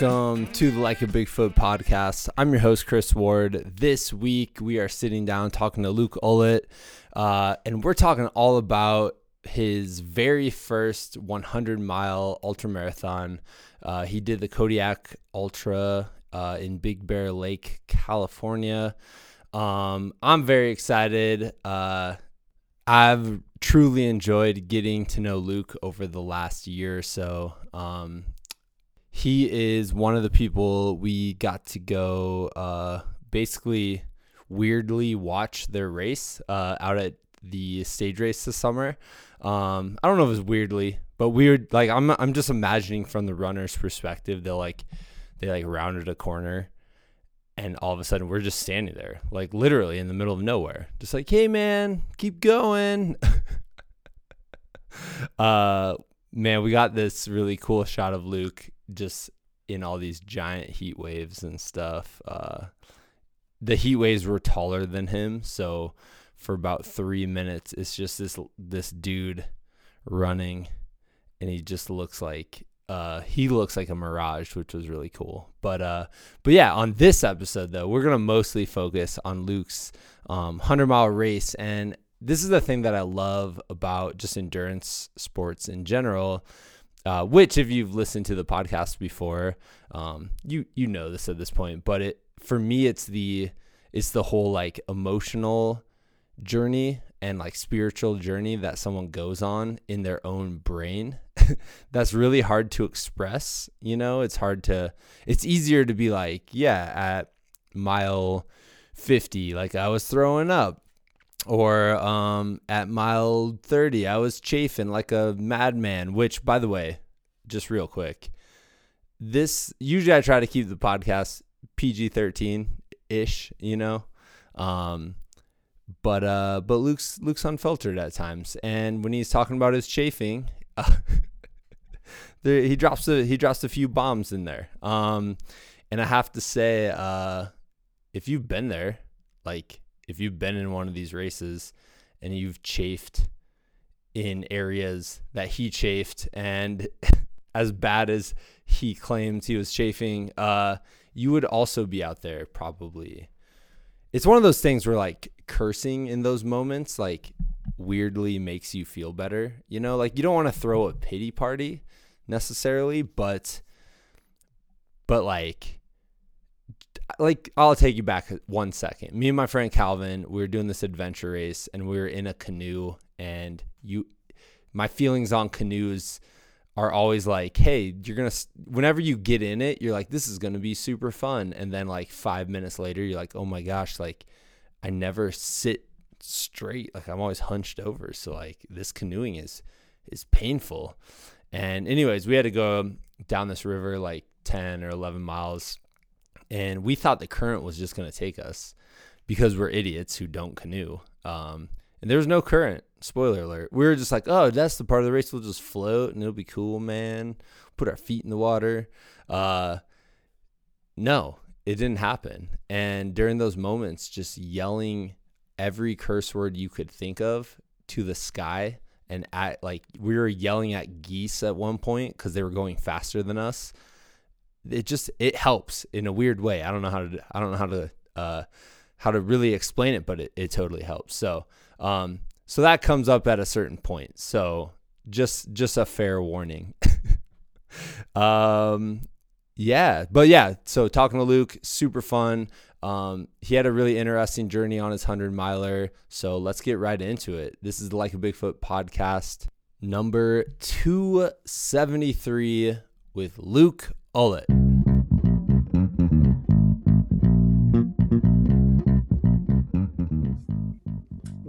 Welcome to the Like a Bigfoot podcast. I'm your host, Chris Ward. This week, we are sitting down talking to Luke Ullett, uh, and we're talking all about his very first 100 mile ultra marathon. Uh, he did the Kodiak Ultra uh, in Big Bear Lake, California. Um, I'm very excited. Uh, I've truly enjoyed getting to know Luke over the last year or so. Um, he is one of the people we got to go uh, basically weirdly watch their race uh, out at the stage race this summer. Um, I don't know if it was weirdly, but weird. Like I'm, I'm just imagining from the runner's perspective. They like, they like rounded a corner, and all of a sudden we're just standing there, like literally in the middle of nowhere, just like, hey man, keep going. uh, man, we got this really cool shot of Luke just in all these giant heat waves and stuff. Uh, the heat waves were taller than him, so for about three minutes, it's just this this dude running, and he just looks like uh, he looks like a mirage, which was really cool. But uh, but yeah, on this episode though, we're gonna mostly focus on Luke's um, hundred mile race, and this is the thing that I love about just endurance sports in general uh, which if you've listened to the podcast before, um, you you know this at this point. But it for me, it's the it's the whole like emotional journey and like spiritual journey that someone goes on in their own brain. That's really hard to express. You know, it's hard to. It's easier to be like, yeah, at mile 50 like i was throwing up or um, at mile 30 i was chafing like a madman which by the way just real quick this usually i try to keep the podcast pg-13 ish you know? Um, but uh but luke's luke's unfiltered at times. And when he's talking about his chafing uh, there, he drops a he drops a few bombs in there. Um and i have to say uh if you've been there like if you've been in one of these races and you've chafed in areas that he chafed and as bad as he claims he was chafing, uh, you would also be out there probably. It's one of those things where like cursing in those moments like weirdly makes you feel better. You know, like you don't want to throw a pity party necessarily, but but like like I'll take you back one second. Me and my friend Calvin, we were doing this adventure race and we were in a canoe and you my feelings on canoes are always like, "Hey, you're going to whenever you get in it, you're like this is going to be super fun." And then like 5 minutes later, you're like, "Oh my gosh, like I never sit straight. Like I'm always hunched over. So like this canoeing is is painful." And anyways, we had to go down this river like 10 or 11 miles and we thought the current was just going to take us because we're idiots who don't canoe. Um, and there was no current. Spoiler alert. We were just like, oh, that's the part of the race we'll just float and it'll be cool, man. Put our feet in the water. Uh, no, it didn't happen. And during those moments, just yelling every curse word you could think of to the sky and at like we were yelling at geese at one point because they were going faster than us it just it helps in a weird way. I don't know how to I don't know how to uh, how to really explain it, but it, it totally helps. So um, so that comes up at a certain point. So just just a fair warning. um, yeah, but yeah. So talking to Luke, super fun. Um, he had a really interesting journey on his hundred miler. So let's get right into it. This is the Like a Bigfoot podcast number two seventy three with Luke Ullett.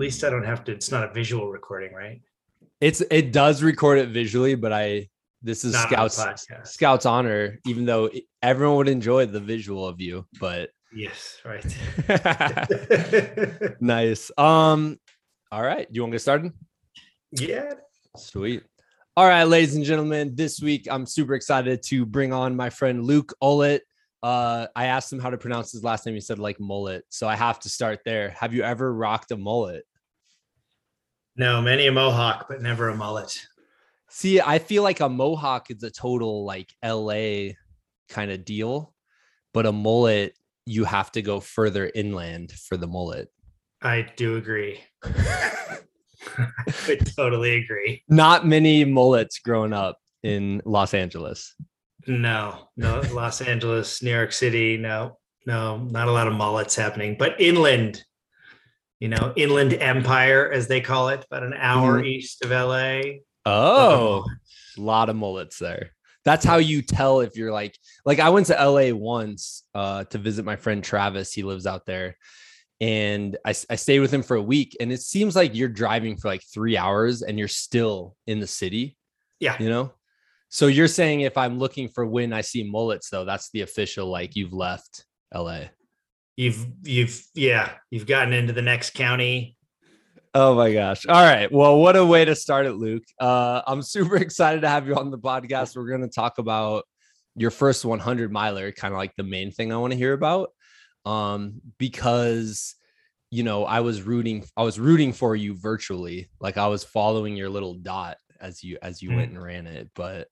Least I don't have to. It's not a visual recording, right? It's it does record it visually, but I this is not Scouts Scouts honor, even though everyone would enjoy the visual of you. But yes, right. nice. Um, all right. Do you want to get started? Yeah. Sweet. All right, ladies and gentlemen, this week I'm super excited to bring on my friend Luke Ullett. Uh, I asked him how to pronounce his last name. He said like mullet. So I have to start there. Have you ever rocked a mullet? No, many a mohawk, but never a mullet. See, I feel like a mohawk is a total like LA kind of deal, but a mullet you have to go further inland for the mullet. I do agree. I totally agree. Not many mullets growing up in Los Angeles. No, no, Los Angeles, New York City, no, no, not a lot of mullets happening, but inland, you know, inland empire, as they call it, about an hour Mhm. east of LA. Oh, a lot of mullets there. That's how you tell if you're like like I went to LA once uh to visit my friend Travis. He lives out there. And I, I stayed with him for a week. And it seems like you're driving for like three hours and you're still in the city, Yeah. you know? So you're saying if I'm looking for when I see mullets, though, that's the official like you've left LA. You've, you've, yeah, you've gotten into the next county. Oh my gosh. All right. Well, what a way to start it, Luke. Uh, I'm super excited to have you on the podcast. We're going to talk about your first 100 miler, kind of like the main thing I want to hear about. Um, because you know, I was rooting, I was rooting for you virtually. Like I was following your little dot as you as you Mm. went and ran it. But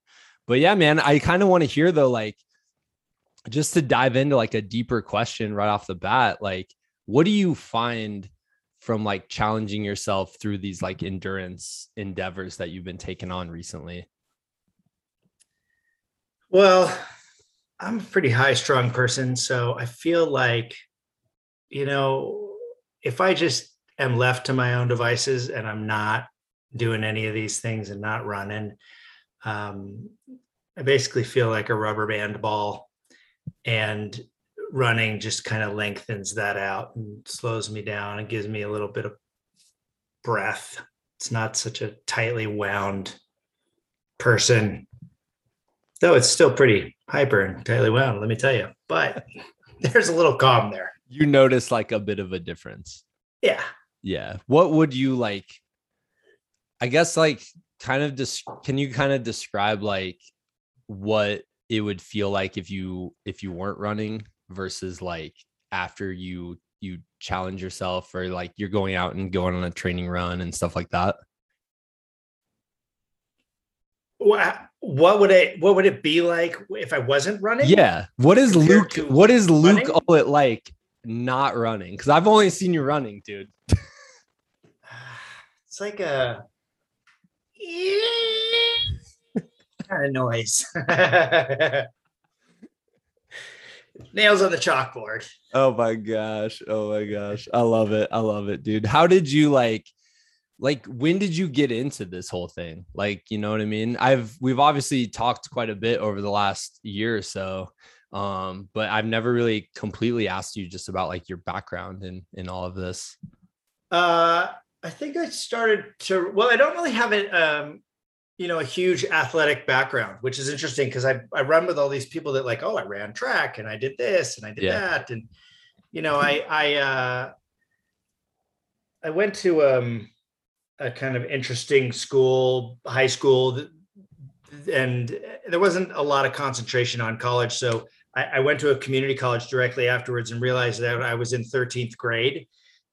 but yeah, man, I kind of want to hear though, like just to dive into like a deeper question right off the bat, like what do you find from like challenging yourself through these like endurance endeavors that you've been taking on recently? Well, I'm a pretty high strung person. So I feel like, you know, if I just am left to my own devices and I'm not doing any of these things and not running, um, I basically feel like a rubber band ball. And running just kind of lengthens that out and slows me down and gives me a little bit of breath. It's not such a tightly wound person though it's still pretty hyper and tightly wound, let me tell you. But there's a little calm there. You notice like a bit of a difference. Yeah. Yeah. What would you like? I guess like kind of just can you kind of describe like what it would feel like if you if you weren't running versus like after you you challenge yourself or like you're going out and going on a training run and stuff like that? What, what would it what would it be like if I wasn't running? Yeah. What is Luke? What is Luke running? it like not running? Because I've only seen you running, dude. It's like a kind of noise. Nails on the chalkboard. Oh my gosh. Oh my gosh. I love it. I love it, dude. How did you like like when did you get into this whole thing? Like, you know what I mean? I've we've obviously talked quite a bit over the last year or so. Um, but I've never really completely asked you just about like your background in in all of this. Uh, I think I started to. Well, I don't really have a, um, you know, a huge athletic background, which is interesting because I I run with all these people that like, oh, I ran track and I did this and I did Yeah. that, and you know, I I uh, I went to um a kind of interesting school, high school, and there wasn't a lot of concentration on college, so I, I went to a community college directly afterwards and realized that I was in 13th grade,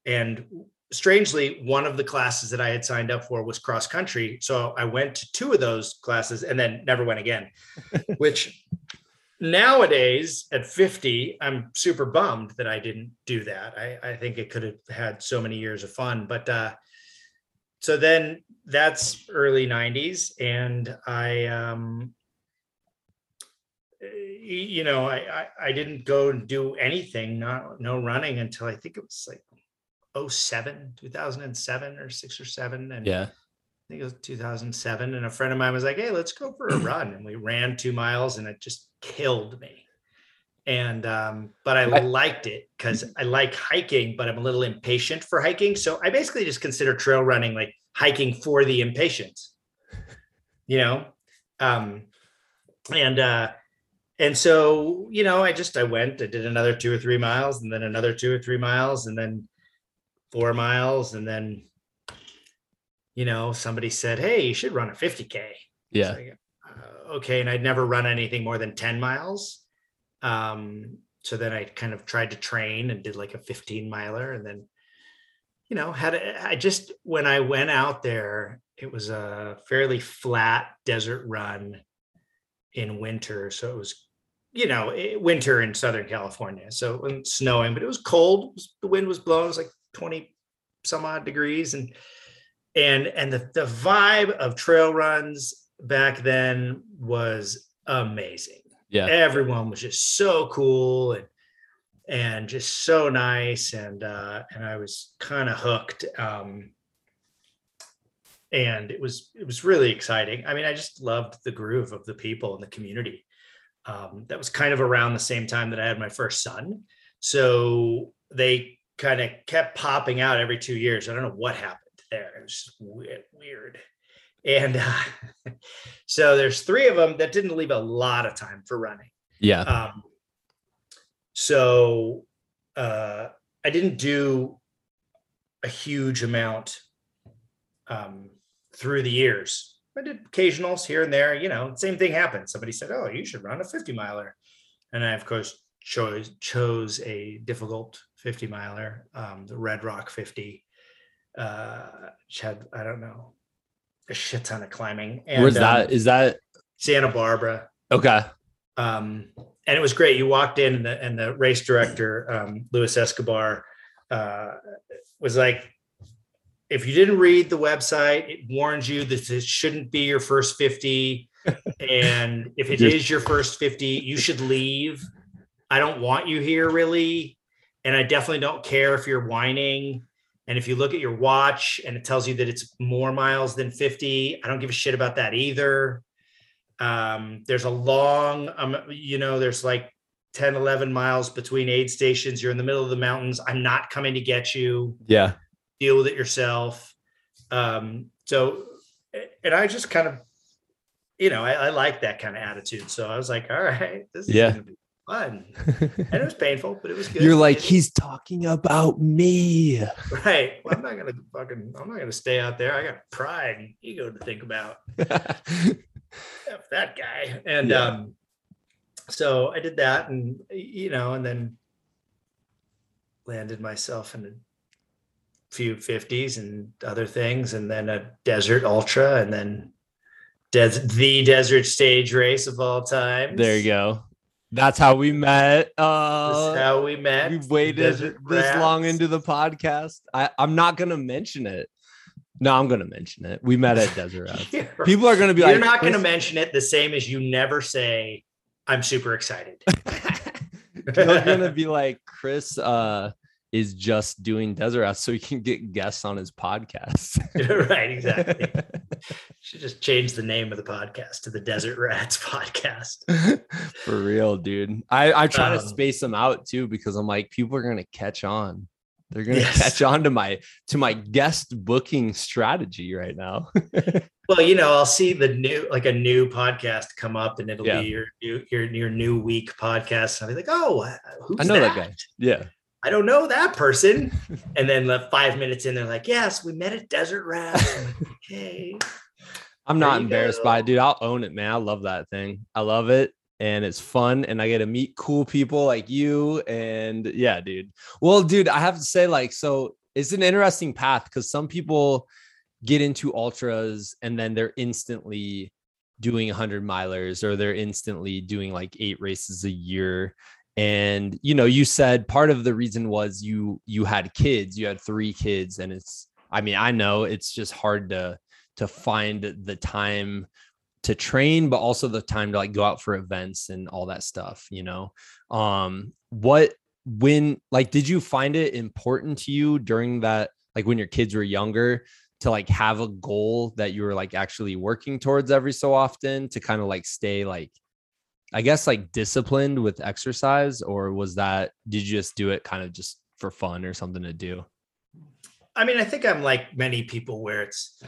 and strangely, one of the classes that I had signed up for was cross country. So I went to two of those classes and then never went again, which nowadays at 50, I'm super bummed that I didn't do that. I, I think it could have had so many years of fun. But uh, so then that's early 90s. And I, um, you know, I, I, I didn't go and do anything, not no running until I think it was like 07, 2007 or six or seven. And Yeah. I think it was 2007. And a friend of mine was like, Hey, let's go for a run. And we ran two miles and it just killed me. And, um, but I liked it because I like hiking, but I'm a little impatient for hiking. So I basically just consider trail running like hiking for the impatient, you know? Um, and, uh, and so, you know, I just, I went, I did another two or three miles and then another two or three miles and then four miles. And then, you know, somebody said, Hey, you should run a 50K. Yeah. like, uh, okay. And I'd never run anything more than 10 miles. Um, so then I kind of tried to train and did like a 15 miler and then, you know, had a, I just, when I went out there, it was a fairly flat desert run in winter. So it was you know, winter in Southern California. So it wasn't snowing, but it was cold. The wind was blowing. It was like 20 some odd degrees. And, and, and the, the vibe of trail runs back then was amazing. Yeah. Everyone was just so cool and, and just so nice. And, uh, and I was kind of hooked. Um, and it was, it was really exciting. I mean, I just loved the groove of the people and the community um, that was kind of around the same time that I had my first son. So they kind of kept popping out every two years. I don't know what happened there. It was weird. And uh, so there's three of them that didn't leave a lot of time for running. Yeah. Um, so uh, I didn't do a huge amount um, through the years I did occasionals here and there. You know, same thing happened. Somebody said, "Oh, you should run a 50 miler," and I, of course, chose chose a difficult 50 miler, um, the Red Rock 50, uh, which had I don't know a shit ton of climbing. And, Where's that? Um, Is that Santa Barbara? Okay. Um, and it was great. You walked in, and the, and the race director, um, Luis Escobar, uh, was like, if you didn't read the website, it warns you that it shouldn't be your first 50. and if it is your first 50, you should leave. I don't want you here really. And I definitely don't care if you're whining. And if you look at your watch and it tells you that it's more miles than 50, I don't give a shit about that either. Um, there's a long, um, you know, there's like 10, 11 miles between aid stations. You're in the middle of the mountains. I'm not coming to get you. Yeah deal with it yourself. Um, so, and I just kind of, you know, I, I like that kind of attitude. So I was like, all right, this is yeah. gonna be fun. and it was painful, but it was good. You're like, he's talking about me. Right. Well, I'm not gonna fucking I'm not gonna stay out there. I got pride and ego to think about. That guy. And yeah. um so I did that and you know, and then landed myself in a few 50s and other things, and then a desert ultra, and then des- the desert stage race of all time. There you go. That's how we met. Uh, how we met. We waited this rats. long into the podcast. I, I'm not gonna mention it. No, I'm gonna mention it. We met at Desert Rats. People are gonna be You're like, You're not gonna mention it the same as you never say, I'm super excited. They're gonna be like, Chris, uh, is just doing desert rats so he can get guests on his podcast. right, exactly. Should just change the name of the podcast to the Desert Rats podcast. For real, dude. I, I try um, to space them out too because I'm like, people are gonna catch on. They're gonna yes. catch on to my to my guest booking strategy right now. well, you know, I'll see the new like a new podcast come up, and it'll yeah. be your new your your new week podcast. And I'll be like, oh, who's I know that? that guy. Yeah. I don't know that person. and then the five minutes in, they're like, yes, we met at Desert Rats. okay. I'm not embarrassed go. by it, dude. I'll own it, man. I love that thing. I love it. And it's fun. And I get to meet cool people like you. And yeah, dude. Well, dude, I have to say, like, so it's an interesting path because some people get into ultras and then they're instantly doing 100 milers or they're instantly doing like eight races a year and you know you said part of the reason was you you had kids you had three kids and it's i mean i know it's just hard to to find the time to train but also the time to like go out for events and all that stuff you know? Um what when like did you find it important to you during that like when your kids were younger to like have a goal that you were like actually working towards every so often to kind of like stay like I guess like disciplined with exercise, or was that did you just do it kind of just for fun or something to do? I mean, I think I'm like many people where it's,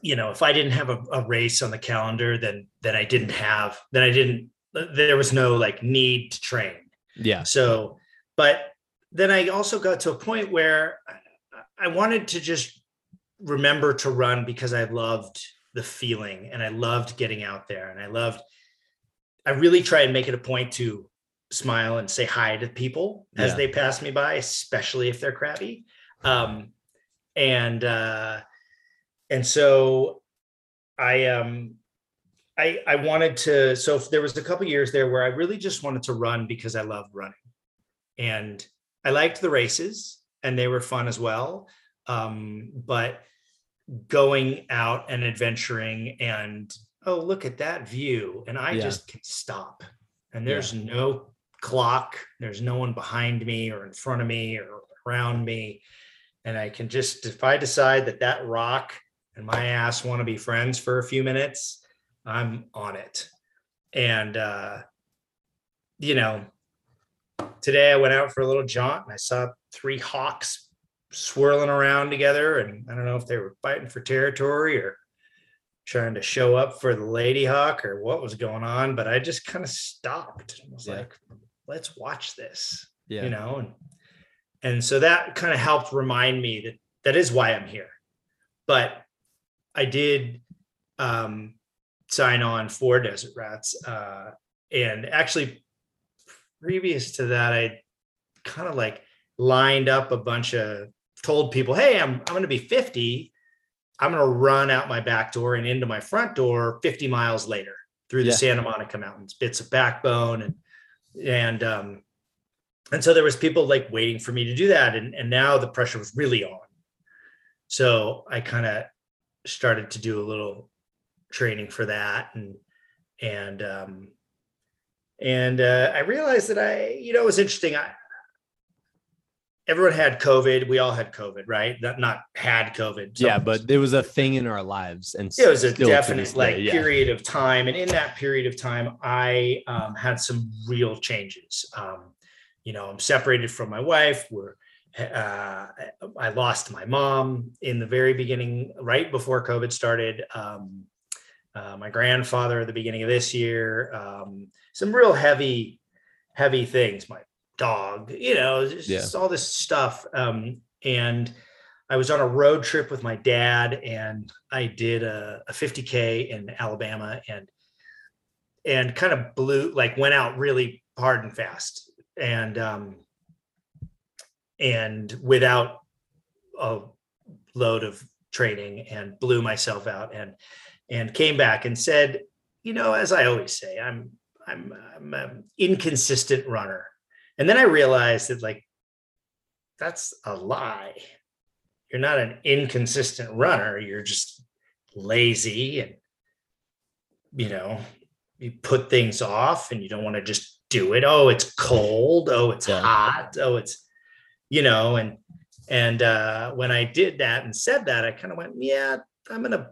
you know, if I didn't have a, a race on the calendar, then then I didn't have, then I didn't, there was no like need to train. Yeah. So, but then I also got to a point where I wanted to just remember to run because I loved the feeling and I loved getting out there and I loved I really try and make it a point to smile and say hi to people as yeah. they pass me by, especially if they're crabby. Um, and uh, and so I um I I wanted to. So there was a couple years there where I really just wanted to run because I loved running, and I liked the races and they were fun as well. Um, but going out and adventuring and oh look at that view and i yeah. just can stop and there's yeah. no clock there's no one behind me or in front of me or around me and i can just if i decide that that rock and my ass want to be friends for a few minutes i'm on it and uh you know today i went out for a little jaunt and i saw three hawks swirling around together and i don't know if they were fighting for territory or trying to show up for the lady hawk or what was going on but i just kind of stopped and was yeah. like let's watch this yeah. you know and and so that kind of helped remind me that that is why i'm here but i did um sign on for desert rats uh and actually previous to that i kind of like lined up a bunch of told people, hey, I'm, I'm going to be 50. I'm going to run out my back door and into my front door 50 miles later through the yeah. Santa Monica Mountains, bits of backbone. And, and, um, and so there was people like waiting for me to do that. And, and now the pressure was really on. So I kind of started to do a little training for that. And, and, um, and uh, I realized that I, you know, it was interesting. I, everyone had COVID. We all had COVID, right? Not not had COVID. So yeah, but it was a thing in our lives, and it was a definite like yeah. period of time. And in that period of time, I um, had some real changes. Um, you know, I'm separated from my wife. We're uh, I lost my mom in the very beginning, right before COVID started. Um, uh, my grandfather at the beginning of this year. Um, some real heavy, heavy things. My dog, you know, just, yeah. all this stuff. Um, and I was on a road trip with my dad and I did a, a 50K in Alabama and and kind of blew like went out really hard and fast and um and without a load of training and blew myself out and and came back and said you know as i always say i'm i'm i'm an inconsistent runner and then I realized that like that's a lie. You're not an inconsistent runner. You're just lazy and you know, you put things off and you don't want to just do it. Oh, it's cold. Oh, it's yeah. hot. Oh, it's you know, and and uh when I did that and said that, I kind of went, yeah, I'm gonna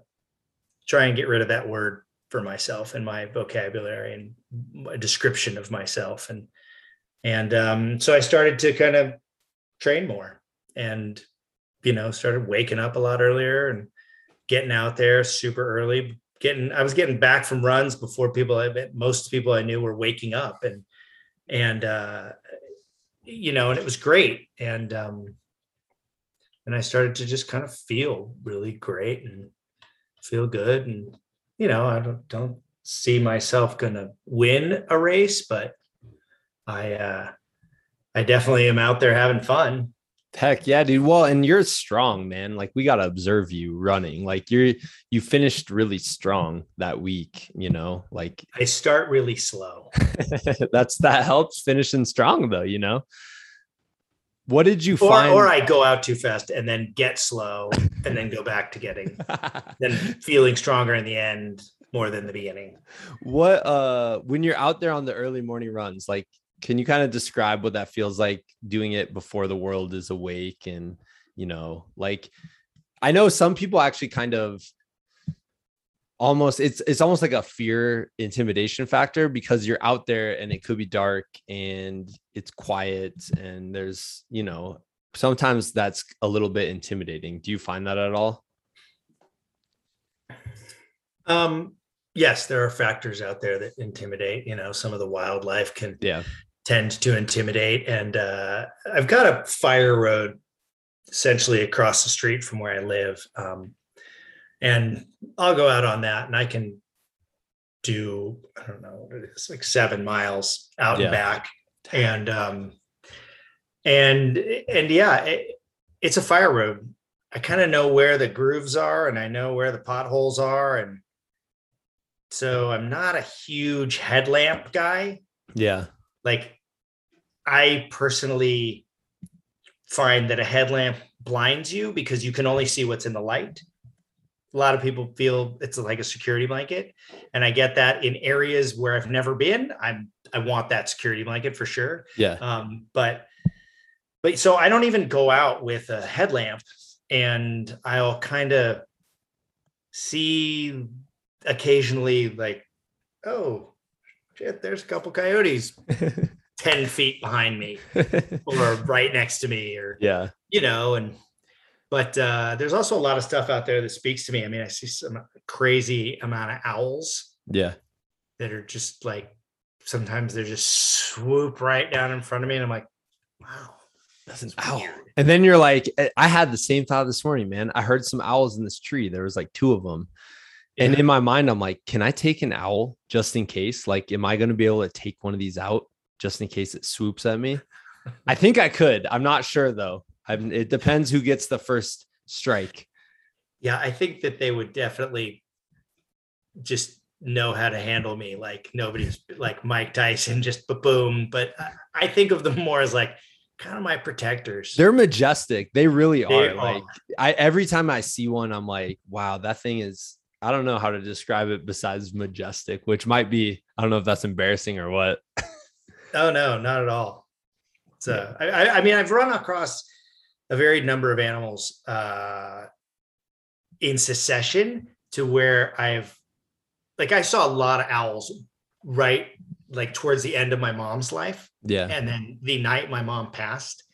try and get rid of that word for myself and my vocabulary and my description of myself. And and um, so I started to kind of train more and, you know, started waking up a lot earlier and getting out there super early. Getting, I was getting back from runs before people, most people I knew were waking up and, and, uh, you know, and it was great. And, um, and I started to just kind of feel really great and feel good. And, you know, I don't, don't see myself going to win a race, but I uh I definitely am out there having fun. Heck yeah, dude. Well, and you're strong, man. Like we gotta observe you running. Like you're you finished really strong that week, you know. Like I start really slow. That's that helps finishing strong though, you know. What did you or, find? Or I go out too fast and then get slow and then go back to getting then feeling stronger in the end more than the beginning. What uh when you're out there on the early morning runs, like can you kind of describe what that feels like doing it before the world is awake and you know like i know some people actually kind of almost it's it's almost like a fear intimidation factor because you're out there and it could be dark and it's quiet and there's you know sometimes that's a little bit intimidating. Do you find that at all? Um yes there are factors out there that intimidate you know some of the wildlife can yeah tend to intimidate. And uh, I've got a fire road essentially across the street from where I live. Um, and I'll go out on that and I can do, I don't know, it's like seven miles out yeah. and back. And, um, and, and yeah, it, it's a fire road. I kind of know where the grooves are and I know where the potholes are. And so I'm not a huge headlamp guy. Yeah. Like I personally find that a headlamp blinds you because you can only see what's in the light. A lot of people feel it's like a security blanket, and I get that in areas where I've never been. I'm I want that security blanket for sure. Yeah. Um, but but so I don't even go out with a headlamp, and I'll kind of see occasionally like, oh, shit, there's a couple coyotes 10 feet behind me or right next to me or yeah. you know and but uh there's also a lot of stuff out there that speaks to me i mean i see some crazy amount of owls Yeah. that are just like sometimes they're just swoop right down in front of me and i'm like wow That's an owl. weird. And then you're like, I had the same thought this morning, man. I heard some owls in this tree. There was like two of them. And in my mind, I'm like, can I take an owl just in case? Like, am I going to be able to take one of these out just in case it swoops at me? I think I could. I'm not sure though. I'm, it depends who gets the first strike. yeah i think that they would definitely just know how to handle me like nobody's like mike tyson just boom but I, I think of them more as like kind of my protectors They're majestic. They really They are. Like, I every time I see one, I'm like, wow, that thing is. I don't know how to describe it besides majestic, which might be. I don't know if that's embarrassing or what. Oh no, not at all. So I, I, I mean, I've run across a varied number of animals uh, in succession to where I've, like, I saw a lot of owls right, like towards the end of my mom's life, Yeah. and then the night my mom passed,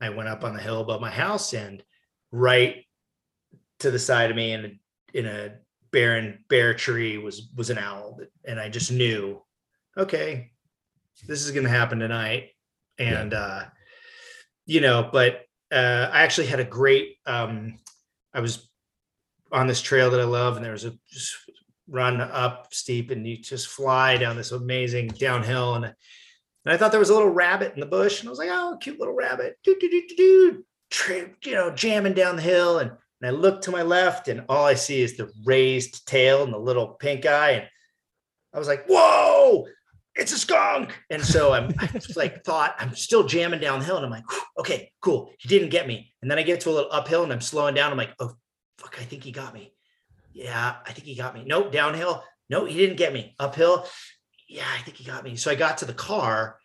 I went up on the hill above my house, and right to the side of me, in a, in a barren bare tree, was was an owl, and I just knew, okay, this is going to happen tonight. And uh you know but uh i actually had a great um i was on this trail that i love and there was a just run up steep and you just fly down this amazing downhill and, and i thought there was a little rabbit in the bush and i was like oh cute little rabbit. Do do do do do you know jamming down the hill and, and i look to my left and all i see is the raised tail and the little pink eye and i was like whoa it's a skunk. And so I'm I just like thought I'm still jamming downhill and I'm like, okay, cool. He didn't get me. And then I get to a little uphill and I'm slowing down. I'm like, oh fuck, I think he got me. Yeah, I think he got me. Nope, downhill. No, he didn't get me. Uphill. Yeah, I think he got me. So I got to the car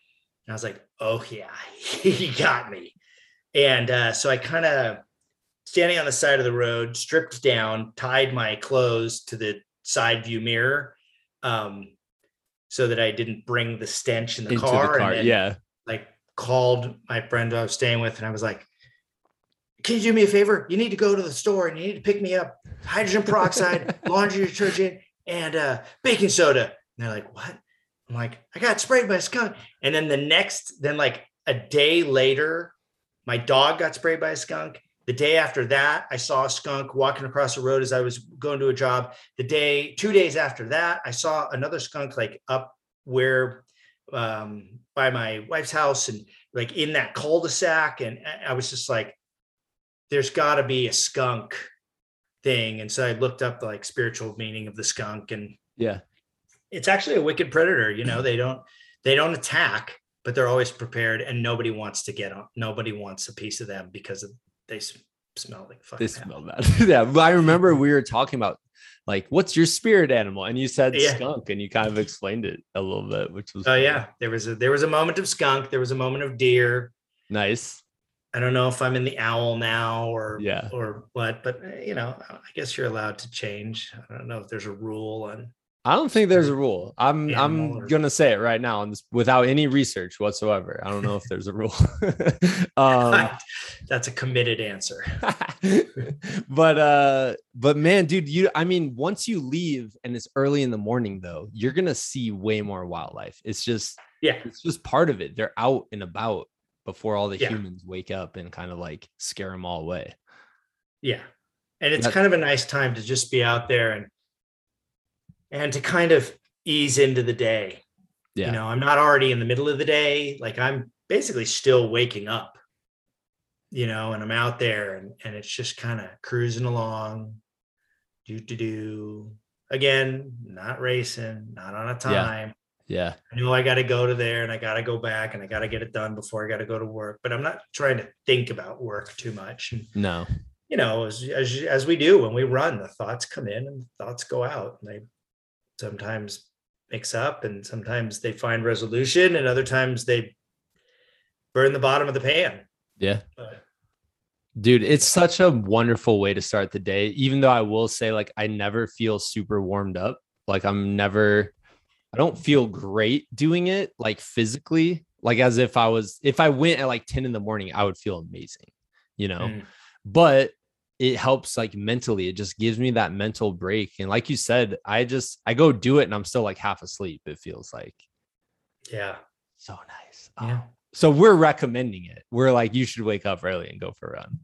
and I was like, oh yeah, he got me. And uh, so I kind of standing on the side of the road, stripped down, tied my clothes to the side view mirror. Um, so that I didn't bring the stench in the Into car. the car. Then, yeah. like called my friend I was staying with, and I was like, "Can you do me a favor? You need to go to the store and you need to pick me up hydrogen peroxide, laundry detergent, and uh, baking soda." And they're like, "What?" I'm like, "I got sprayed by a skunk." And then the next, then like a day later, my dog got sprayed by a skunk. The day after that, I saw a skunk walking across the road as I was going to a job. The day, two days after that, I saw another skunk like up where um, by my wife's house and like in that cul-de-sac. And I- was just like, there's got to be a skunk thing. And so I looked up the like spiritual meaning of the skunk, and Yeah. it's actually a wicked predator. You know, they don't they don't attack, but they're always prepared, and nobody wants to get on. Nobody wants a piece of them because of, they smell like fucking. They smell bad. yeah. I remember we were talking about like, what's your spirit animal? And you said Yeah. skunk and you kind of explained it a little bit, which was Oh yeah, there was a there was a moment of skunk. There was a moment of deer. nice. I don't know if I'm in the owl now or Yeah. or what, but uh, you know, I guess you're allowed to change. I don't know if there's a rule on. I don't think there's a rule. I'm I'm gonna say it right now and without any research whatsoever. I don't know if there's a rule. um, That's a committed answer. but uh but man dude you i mean once you leave and it's early in the morning though you're gonna see way more wildlife it's just Yeah, it's just part of it they're out and about before all the Yeah. humans wake up and kind of like scare them all away yeah, and it's That- kind of a nice time to just be out there and and to kind of ease into the day. yeah You know, I'm not already in the middle of the day. Like I'm basically still waking up. You know, and I'm out there and and it's just kind of cruising along. Do do do. again, not racing, not on a time. Yeah. I know I got to go to there and I got to go back and I got to get it done before I got to go to work. But I'm not trying to think about work too much. No. you know, as, as as we do when we run, the thoughts come in and thoughts go out. And they sometimes mix up, and sometimes they find resolution, and other times they burn the bottom of the pan. Yeah. But Dude, it's such a wonderful way to start the day. Even though I will say, like, I never feel super warmed up. Like, I'm never, I don't feel great doing it, like physically. Like, as if I was, if I went at like 10 in the morning, I would feel amazing, you know? Mm. But it helps like mentally. It just gives me that mental break. And like you said, I just, I go do it and I'm still like half asleep. It feels like yeah, so nice. yeah, Oh. So we're recommending it. We're like, you should wake up early and go for a run.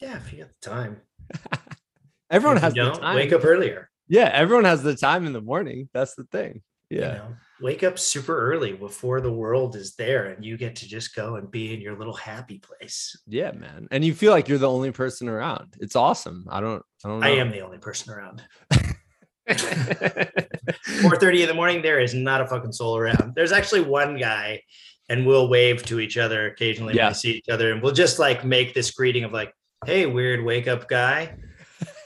yeah. If you got the time, Everyone If has the time. wake up earlier. Yeah, everyone has the time in the morning. That's the thing. You Yeah. know, wake up super early before the world is there, and you get to just go and be in your little happy place. Yeah, man. And you feel like you're the only person around. It's awesome. I don't I don't know. I am the only person around. 4:30 in the morning, there is not a fucking soul around. There's actually one guy, and we'll wave to each other occasionally Yeah. when we see each other, and we'll just like make this greeting of like, "Hey, weird wake up guy,"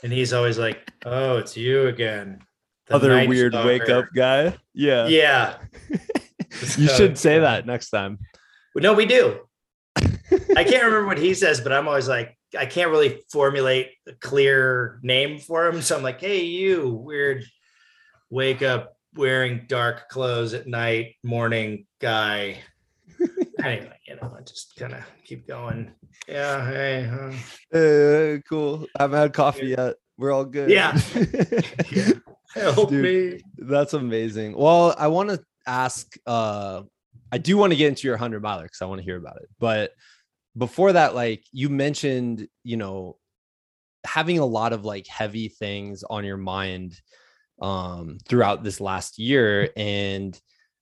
and he's always like, "Oh, it's you again." The Other weird wake up guy. Yeah. Yeah, You So, should say that next time. No, we do. I can't remember what he says, but I'm always like, I can't really formulate a clear name for him. So I'm like, hey, you weird wake up wearing dark clothes at night, morning guy. anyway, you know, I just kind of keep going. Yeah. Hey. huh. Uh, cool. I haven't had coffee yet. We're all good. Yeah. Yeah. Help Dude. me. That's amazing. Well, I want to ask uh I do want to get into your 100 miler cuz I want to hear about it. But before that like you mentioned, you know, having a lot of like heavy things on your mind um throughout this last year and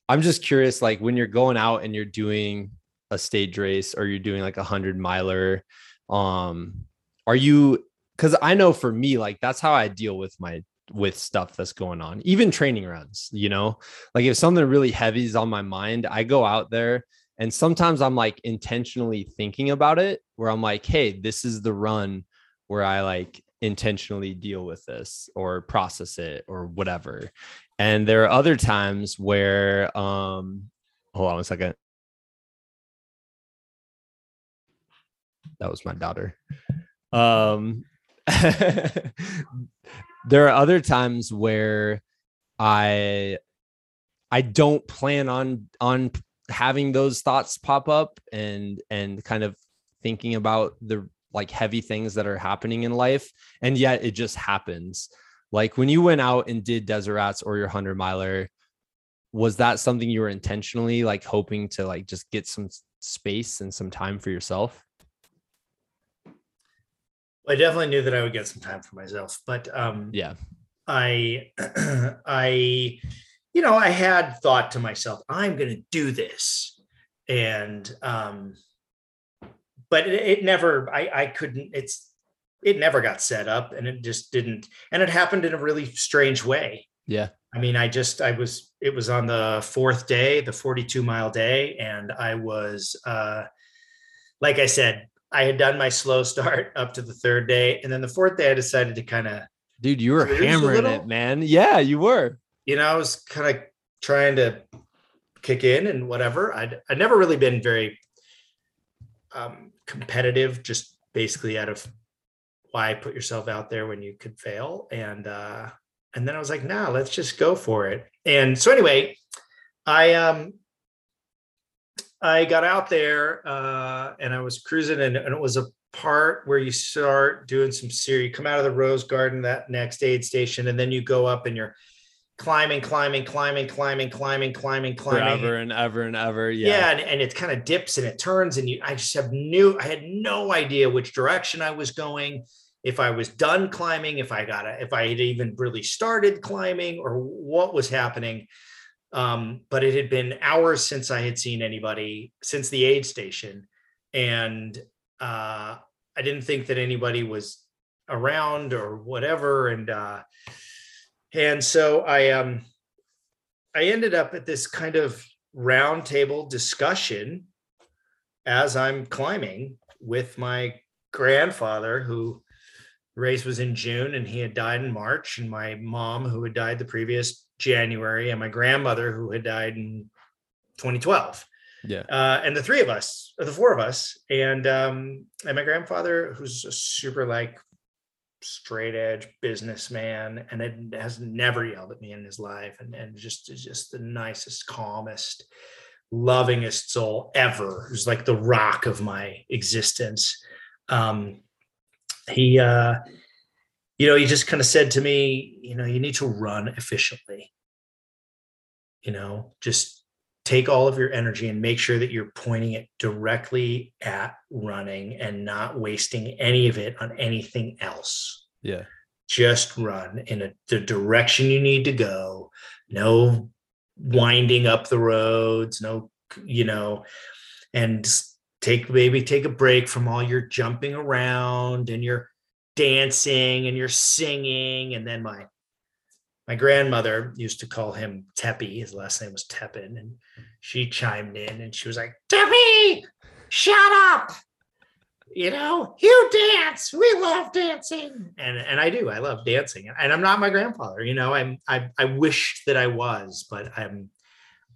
I'm just curious like when you're going out and you're doing a stage race or you're doing like a 100 miler um are you cuz I know for me like that's how I deal with my with stuff that's going on, even training runs, you know, like if something really heavy is on my mind, I go out there and sometimes I'm like intentionally thinking about it where I'm like, hey, this is the run where I like intentionally deal with this or process it or whatever. And there are other times where, um, hold on a second. That was my daughter. Um, there are other times where I I don't plan on on having those thoughts pop up and and kind of thinking about the like heavy things that are happening in life and yet it just happens. Like when you went out and did Desert Rats or your 100 miler was that something you were intentionally like hoping to like just get some space and some time for yourself? I definitely knew that I would get some time for myself, but um, Yeah. I, I, you know, I had thought to myself, I'm going to do this, and um, but it, it never, I, I couldn't. It's, it never got set up, and it just didn't, and it happened in a really strange way. Yeah. I mean, I just, I was, it was on the fourth day, the 42 mile day, and I was, uh, like I said, I had done my slow start up to the third day, and then the fourth day, I decided to kind of Dude, you were hammering it, man. Yeah, you were. you know, I was kind of trying to kick in and whatever. I'd I'd never really been very um, competitive, just basically out of why put yourself out there when you could fail. And uh, and then I was like, nah, let's just go for it. And so anyway, I um I got out there uh, and I was cruising, and, and it was a part where you start doing some series. You come out of the rose garden, that next aid station, and then you go up and you're climbing, climbing, climbing, climbing, climbing, climbing, climbing. Forever and ever and ever. Yeah, Yeah. and, and it kind of dips and it turns, and you I just have new, I had no idea which direction I was going, if I was done climbing, if I got a, if I had even really started climbing or what was happening. Um, but it had been hours since I had seen anybody since the aid station. And uh I didn't think that anybody was around or whatever. And uh and so I um I ended up at this kind of roundtable discussion as I'm climbing with my grandfather who race was in June and he had died in March and my mom who had died the previous January and my grandmother who had died in 2012 Yeah. uh, and the three of us, the four of us, and um, and my grandfather, who's a super like straight edge businessman, and it has never yelled at me in his life, and and just is just the nicest, calmest, lovingest soul ever. Who's like the rock of my existence. Um, he, uh, you know, he just kind of said to me, you know, you need to run efficiently. You know, just take all of your energy and make sure that you're pointing it directly at running and not wasting any of it on anything else. Yeah. Just run in a, the direction you need to go. No winding up the roads, no, you know, and take maybe take a break from all your jumping around and your dancing and you're singing. And then my my grandmother used to call him Teppy. His last name was Tepin. And she chimed in and she was like, Teppy, shut up. You know, you dance. We love dancing. And and I do. I love dancing. And I'm not my grandfather. You know, I'm I I wish that I was, but I'm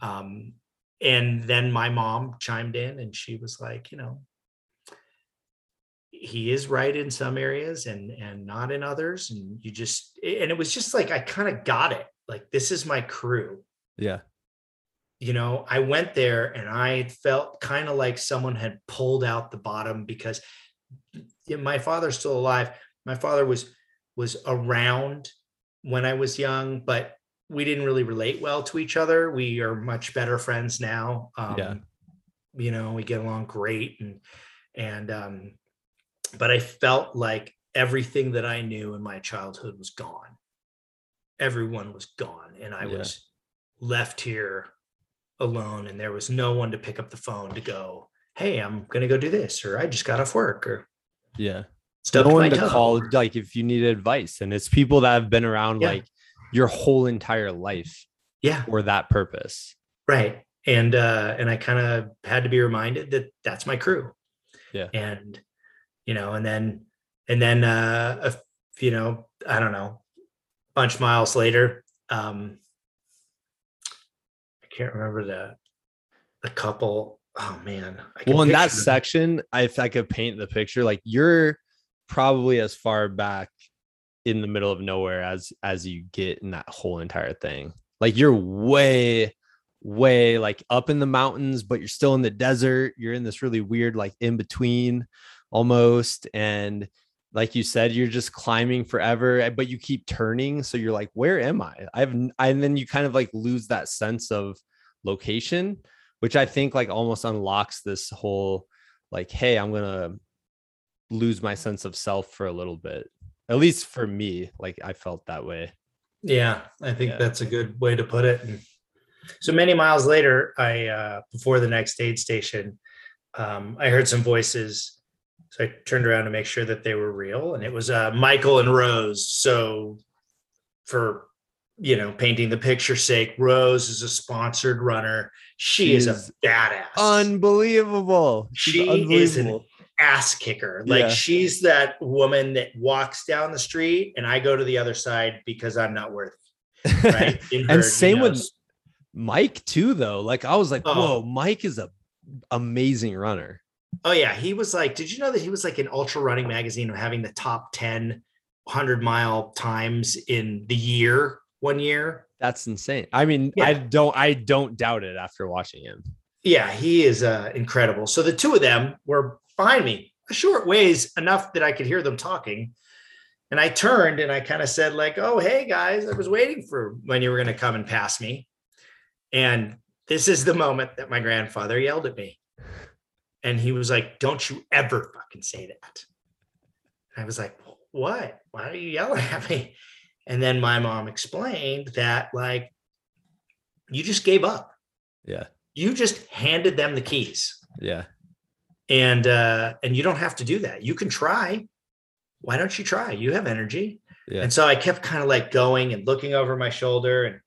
um and then my mom chimed in and she was like, you know, he is right in some areas and and not in others and you just and it was just like i kind of got it like this is my crew Yeah. you know i went there and i felt kind of like someone had pulled out the bottom because my father's still alive my father was was around when i was young but we didn't really relate well to each other we are much better friends now um Yeah. you know we get along great and and um but i felt like everything that i knew in my childhood was gone everyone was gone and i Yeah. was left here alone and there was no one to pick up the phone to go hey i'm going to go do this or i just got off work or Yeah. stubbed no one to call like if you need advice and it's people that have been around Yeah. like your whole entire life yeah for that purpose right and uh and i kind of had to be reminded that that's my crew Yeah. and you know and then and then uh a, you know i don't know bunch miles later um i can't remember the the couple oh man well in that them. section I- if i could paint the picture like you're probably as far back in the middle of nowhere as as you get in that whole entire thing. Like you're way way like up in the mountains but you're still in the desert. You're in this really weird like in between almost and like you said you're just climbing forever eh, but you keep turning so you're like where am i i've and then you kind of like lose that sense of location which i think like almost unlocks this whole like hey i'm gonna lose my sense of self for a little bit at least for me like i felt that way Yeah, I think Yeah. that's a good way to put it. And so many miles later, I uh, before the next aid station, um, I heard some voices. So I turned around to make sure that they were real, and it was uh, Michael and Rose. So for you know, painting the picture sake, Rose is a sponsored runner. She is a badass unbelievable She's She is an ass kicker. Like Yeah. she's that woman that walks down the street, and I go to the other side because I'm not worthy. Right? Her, and you same know, with mike too though like i was like Oh. whoa mike is a amazing runner Oh yeah, he was like. Did you know that he was like an ultra running magazine of having the top 10 100 mile times in the year one year? that's insane i mean Yeah. i don't i don't doubt it after watching him Yeah, he is uh, incredible. So the two of them were behind me a short ways enough that I could hear them talking. And I turned and I kind of said, like, oh, hey guys, I was waiting for when you were going to come and pass me. And this is the moment that my grandfather yelled at me. And he was like, don't you ever fucking say that. I was like, what? Why are you yelling at me? And then my mom explained that, like, you just gave up yeah you just handed them the keys yeah and uh and you don't have to do that you can try why don't you try you have energy Yeah. And so I kept kind of like going and looking over my shoulder. And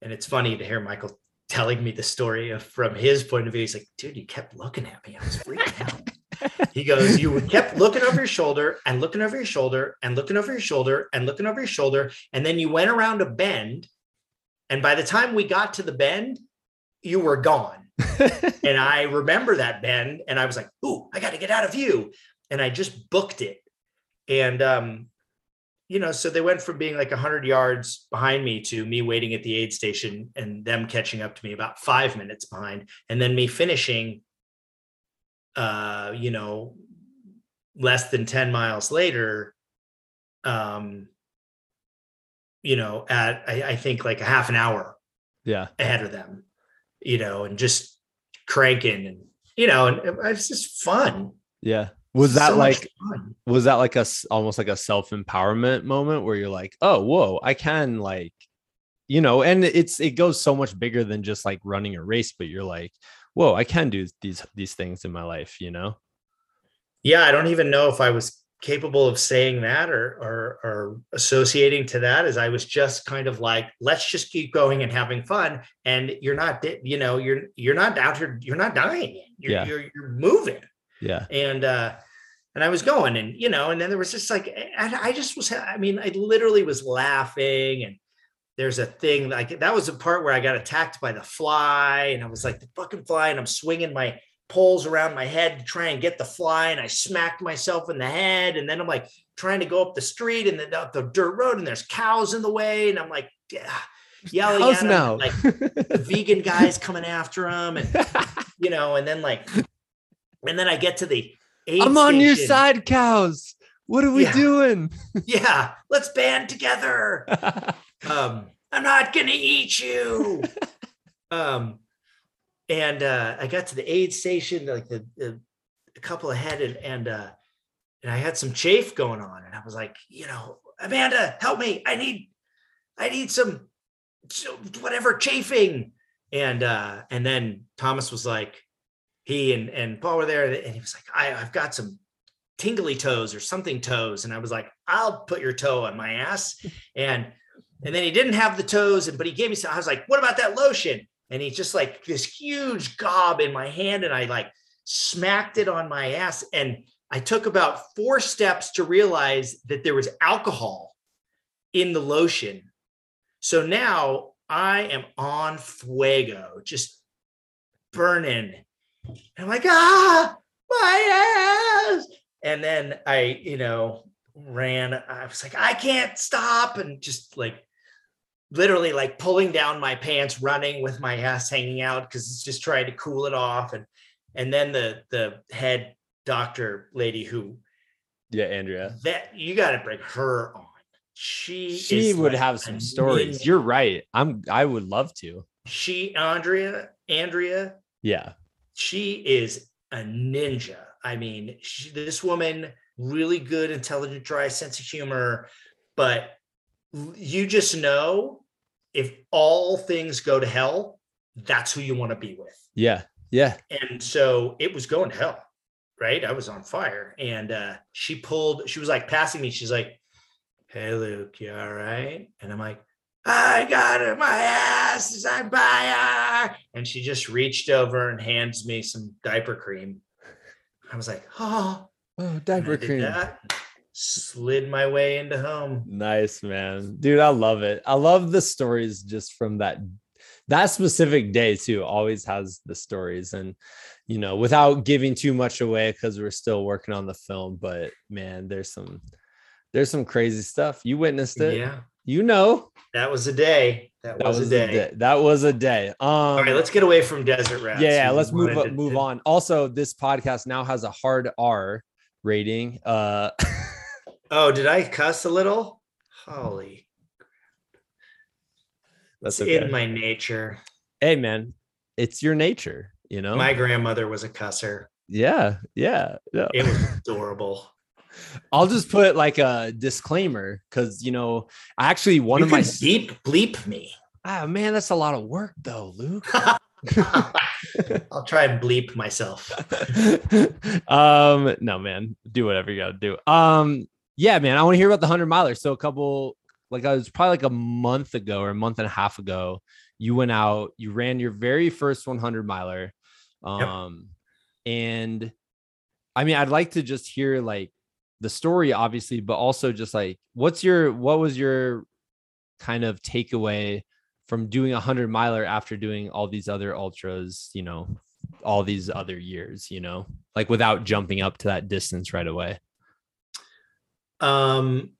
and it's funny to hear Michael telling me the story of from his point of view. He's like, dude, you kept looking at me. I was freaking out. He goes, You kept looking over your shoulder and looking over your shoulder and looking over your shoulder and looking over your shoulder. And then you went around a bend. And by the time we got to the bend, you were gone. and I remember that bend and I was like, Ooh, I got to get out of view. And I just booked it. And, um, you know, so they went from being like 100 yards behind me to me waiting at the aid station and them catching up to me about five minutes behind, and then me finishing uh, you know, less than 10 miles later, um, you know, at I, I think like a half an hour yeah. ahead of them, you know, and just cranking and you know, and it, it's just fun. Yeah. Was that So like was that like a almost like a self-empowerment moment where you're like, "Oh, whoa, I can like you know, and it's it goes so much bigger than just like running a race, but you're like, "Whoa, I can do these these things in my life," you know? yeah, I don't even know if I was capable of saying that or or or associating to that as I was just kind of like, let's just keep going and having fun. And you're not, you know, you're you're not out here, you're not dying. You're Yeah. you're you're moving. Yeah. And uh and I was going and you know, and then there was just like and I just was I mean, I literally was laughing and there's a thing like that was the part where I got attacked by the fly and I was like the fucking fly and I'm swinging my poles around my head to try and get the fly and I smacked myself in the head and then I'm like trying to go up the street and then up the dirt road and there's cows in the way and I'm like yeah, yelling How's at 'em, now? like the vegan guys coming after him and you know and then like and then I get to the aid station. I'm on your side, cows. What are we Yeah. doing? yeah let's band together um i'm not gonna eat you um and uh i got to the aid station like the, the a couple ahead and and uh and i had some chafe going on and i was like you know amanda help me i need i need some whatever chafing and uh and then thomas was like he and and paul were there and he was like i i've got some tingly toes or something toes and i was like i'll put your toe on my ass. And and then he didn't have the toes and but he gave me some i was like what about that lotion? And he just like this huge gob in my hand and i like smacked it on my ass and i took about four steps to realize that there was alcohol in the lotion. So now i am on fuego just burning and i'm like ah my ass and then i you know ran i was like i can't stop and just like literally like pulling down my pants running with my ass hanging out because it's just trying to cool it off and and then the the head doctor lady who yeah, Andrea. that you got to bring her on she She would like have some stories. You're right. I'm I would love to. she andrea andrea Yeah. She is a ninja. I mean, she, this woman really good, intelligent, dry sense of humor, but you just know if all things go to hell, that's who you want to be with. Yeah. Yeah. And so it was going to hell, right? I was on fire, and uh, she pulled. She was like passing me. She's like, "Hey, Luke, you all right?" And I'm like. I got it, my ass is on fire. And she just reached over and hands me some diaper cream. I was like, oh, Oh, diaper cream. that, slid my way into home. Nice, man. Dude, I love it. I love the stories just from that that specific day too. Always has the stories and you know, without giving too much away cuz we're still working on the film, but man, there's some there's some crazy stuff. You witnessed it. Yeah, You know. that was a day. That, That was, was a day. That was a day. Um All right, let's get away from desert rats. yeah, yeah, let's move up, move on. Also, this podcast now has a hard R rating. Uh Oh, did I cuss a little? Holy, crap. that's okay. in my nature. hey man, it's your nature, you know? My grandmother was a cusser. yeah, yeah. yeah. It was adorable. I'll just put like a disclaimer because you know, I actually one you of my bleep me. ah man, that's a lot of work though, Luke. I'll try and bleep myself. um, no man, do whatever you gotta do. Um, yeah, man, I want to hear about the hundred miler. So a couple, like I was probably like a month ago or a month and a half ago, you went out, you ran your very first 100 miler. Um, yep. and I mean, I'd like to just hear like the story, obviously, but also just like, what's your, what was your kind of takeaway from doing a hundred miler after doing all these other ultras, you know, all these other years, you know, like without jumping up to that distance right away? Um,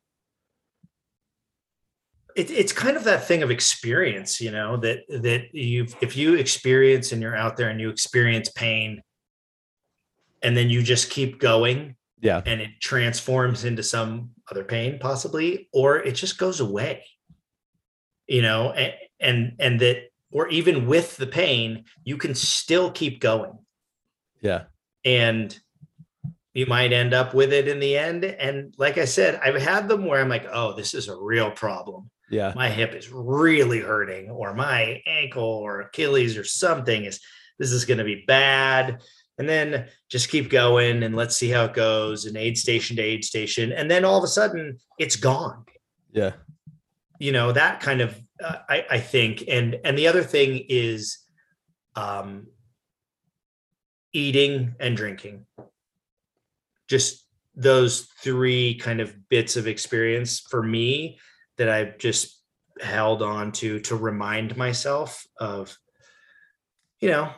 it, it's kind of that thing of experience, you know, that that you if you experience and you're out there and you experience pain, and then you just keep going, yeah, and it transforms into some other pain possibly, or it just goes away, you know, and and and that or even with the pain, you can still keep going. Yeah. And you might end up with it in the end. And like I said, I've had them where I'm like, oh, this is a real problem. Yeah. My hip is really hurting, or my ankle or Achilles or something is this is going to be bad. And then just keep going and let's see how it goes and aid station to aid station. And then all of a sudden it's gone. Yeah. You know, that kind of uh, I, I think. And and the other thing is um eating and drinking. Just those three kind of bits of experience for me that I've just held on to to remind myself of, you know,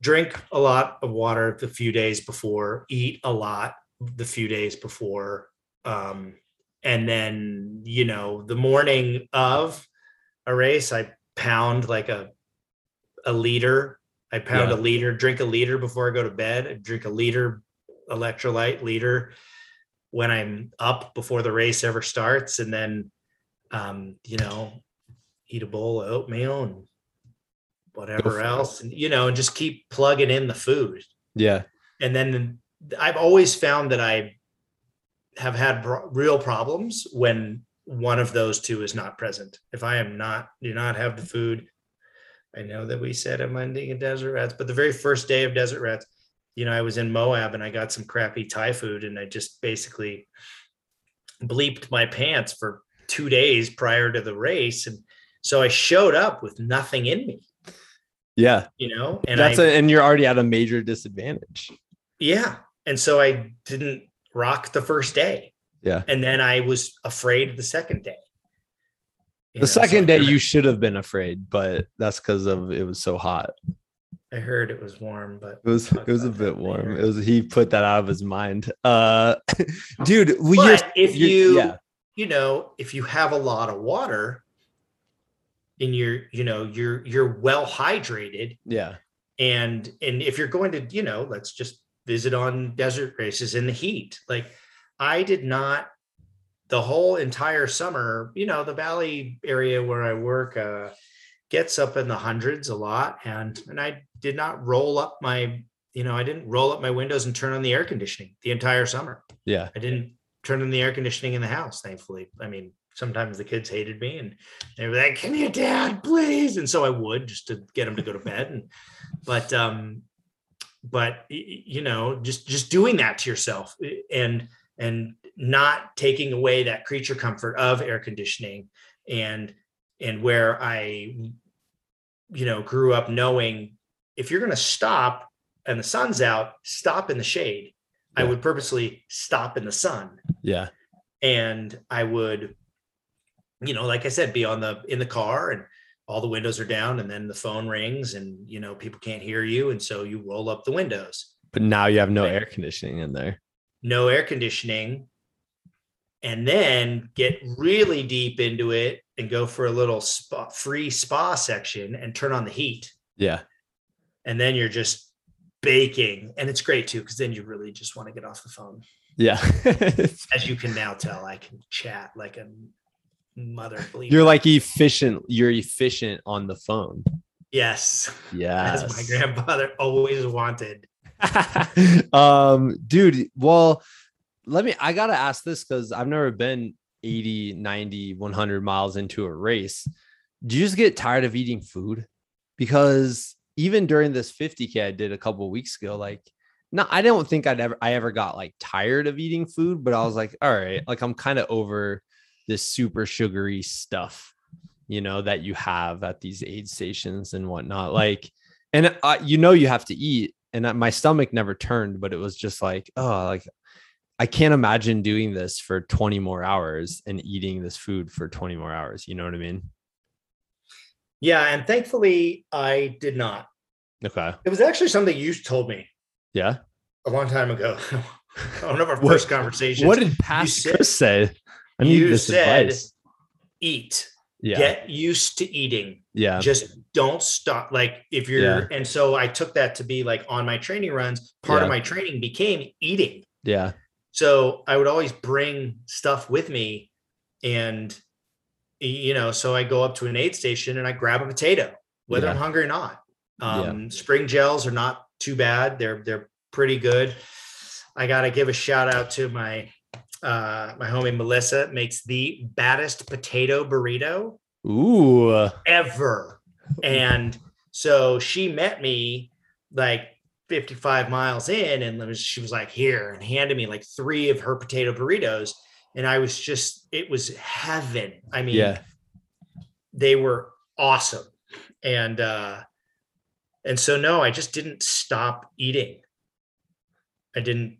drink a lot of water the few days before, eat a lot the few days before, um, and then you know the morning of a race, I pound like a a liter. I pound yeah. a liter, drink a liter before I go to bed. I drink a liter electrolyte liter when I'm up before the race ever starts, and then um, you know, eat a bowl of oatmeal and whatever else, and you know, and just keep plugging in the food. Yeah. And then I've always found that I have had real problems when one of those two is not present. If I am not, do not have the food, I know that we said I'm ending in desert rats, but the very first day of desert rats, you know, I was in Moab and I got some crappy Thai food and I just basically bleeped my pants for two days prior to the race. And so I showed up with nothing in me. Yeah. You know, and that's I, a, and you're already at a major disadvantage. Yeah. And so I didn't rock the first day. Yeah. And then I was afraid the second day. You the know, second so day you should have been afraid, but that's because of it was so hot. I heard it was warm, but it was it was a bit warm. Later. It was he put that out of his mind. Uh dude, we but if you yeah you know, if you have a lot of water and you're, you know, you're you're well hydrated. Yeah. And and if you're going to, you know, let's just visit on desert races in the heat. Like I did not the whole entire summer, you know, the valley area where I work uh gets up in the hundreds a lot and and I did not roll up my you know, I didn't roll up my windows and turn on the air conditioning the entire summer. Yeah. I didn't turn on the air conditioning in the house, thankfully. I mean, sometimes the kids hated me and they were like, Can you dad, please? And so I would just to get them to go to bed. And but um, but you know, just just doing that to yourself eh, and and not taking away that creature comfort of air conditioning and and where I you know grew up knowing if you're going to stop and the sun's out, stop in the shade I would purposely stop in the sun. Yeah. And I would, you know, like I said, be on the in the car and all the windows are down and then the phone rings and you know people can't hear you and so you roll up the windows. But now you have no air conditioning in there. No air conditioning. And then get really deep into it and go for a little spa, free spa section and turn on the heat. Yeah. And then you're just baking and it's great too because then you really just want to get off the phone yeah as you can now tell i can chat like a mother you're like efficient you're efficient on the phone. Yes. Yeah as my grandfather always wanted. Um dude well let me i gotta ask this because i've never been 80 90 100 miles into a race. Do you just get tired of eating food? Because even during this 50k I did a couple weeks ago, like no, I don't think I'd ever I ever got like tired of eating food, but I was like, all right, like I'm kind of over this super sugary stuff, you know, that you have at these aid stations and whatnot. Like, and uh, you know, you have to eat, and my stomach never turned, but it was just like, oh, like I can't imagine doing this for 20 more hours and eating this food for 20 more hours. You know what I mean? Yeah, and thankfully I did not. Okay. It was actually something you told me. Yeah. A long time ago. One of our what, first conversations. What did past Chris say? I need you this said, advice. Eat. Yeah. Get used to eating. Yeah. Just don't stop. Like if you're, yeah. and so I took that to be like on my training runs. Part yeah. of my training became eating. Yeah. So I would always bring stuff with me, and you know, so I go up to an aid station and I grab a potato, whether yeah. I'm hungry or not. Um. Spring gels are not too bad; they're they're pretty good. I got to give a shout out to my uh, my homie Melissa makes the baddest potato burrito ooh ever, and so she met me like 55 miles in, and was, she was like, "Here," and handed me like three of her potato burritos and I was just it was heaven. I mean, yeah. they were awesome. And uh and so no, I just didn't stop eating. I didn't,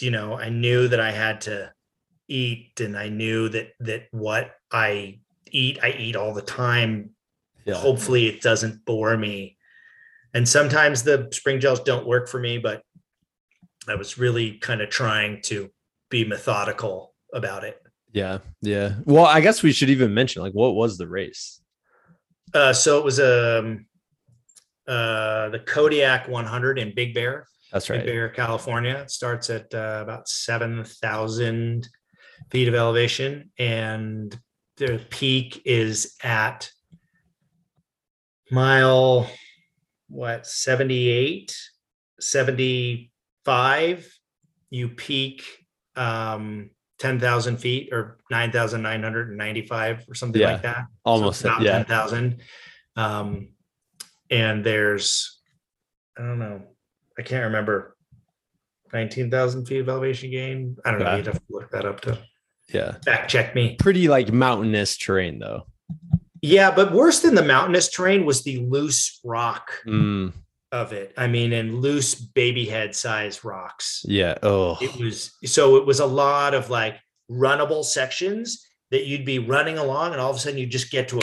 you know, I knew that I had to eat and I knew that that what I eat, I eat all the time. Yeah. Hopefully it doesn't bore me. And sometimes the spring gels don't work for me, but I was really kind of trying to be methodical about it. Yeah, yeah. Well, I guess we should even mention like what was the race? Uh, so it was um uh the Kodiak 100 in Big Bear. That's right. Big Bear, California. It starts at uh, about seven thousand feet of elevation, and the peak is at mile what 78 75 you peak um 10,000 feet or 9,995 or something yeah, like that. Almost so yeah. 10,000. Um, and there's, I don't know, I can't remember 19,000 feet of elevation gain. I don't know. You'd have to look that up to yeah. fact check me. Pretty like mountainous terrain though. Yeah. But worse than the mountainous terrain was the loose rock. Mm of it. I mean, and loose baby head size rocks. Yeah. Oh, it was so it was a lot of like runnable sections that you'd be running along, and all of a sudden you just get to a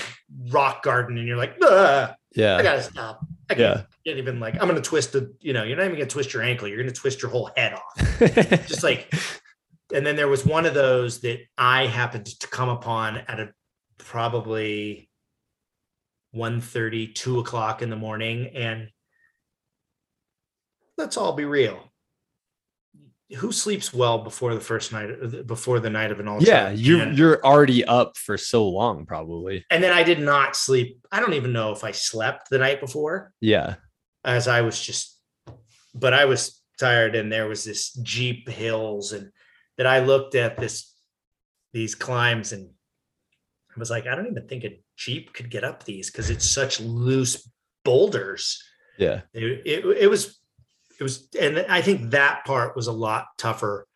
rock garden, and you're like, yeah, I gotta stop. I can't, yeah. can't even like I'm gonna twist the, you know, you're not even gonna twist your ankle, you're gonna twist your whole head off. just like, and then there was one of those that I happened to come upon at a probably 1 30, 2 o'clock in the morning, and let's all be real. Who sleeps well before the first night before the night of an ultra? Yeah, and, you're already up for so long, probably. And then I did not sleep. I don't even know if I slept the night before. Yeah. As I was just but I was tired and there was this Jeep hills and that I looked at this these climbs and I was like, I don't even think a Jeep could get up these because it's such loose boulders. Yeah. It, it, it was it was and i think that part was a lot tougher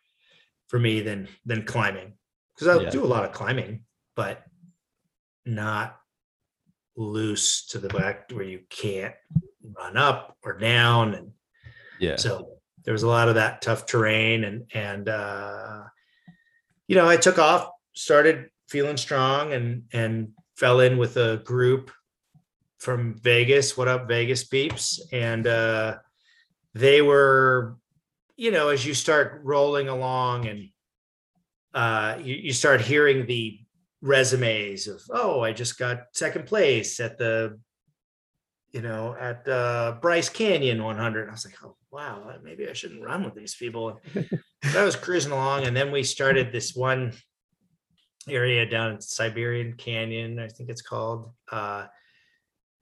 for me than than climbing because i yeah. do a lot of climbing but not loose to the back where you can't run up or down and yeah so there was a lot of that tough terrain and and uh you know i took off started feeling strong and and fell in with a group from vegas what up vegas peeps and uh they were, you know, as you start rolling along and uh, you, you start hearing the resumes of, oh, I just got second place at the, you know, at uh, Bryce Canyon 100. I was like, oh, wow, maybe I shouldn't run with these people. I was cruising along, and then we started this one area down in Siberian Canyon, I think it's called. Uh,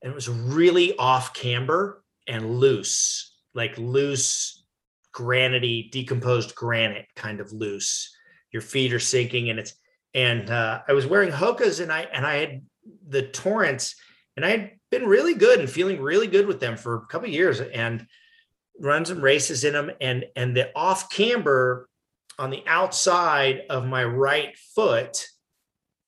and it was really off camber and loose like loose, granity, decomposed granite kind of loose. Your feet are sinking, and it's and uh, I was wearing Hokas, and I and I had the Torrents, and I had been really good and feeling really good with them for a couple years, and run some races in them, and and the off camber on the outside of my right foot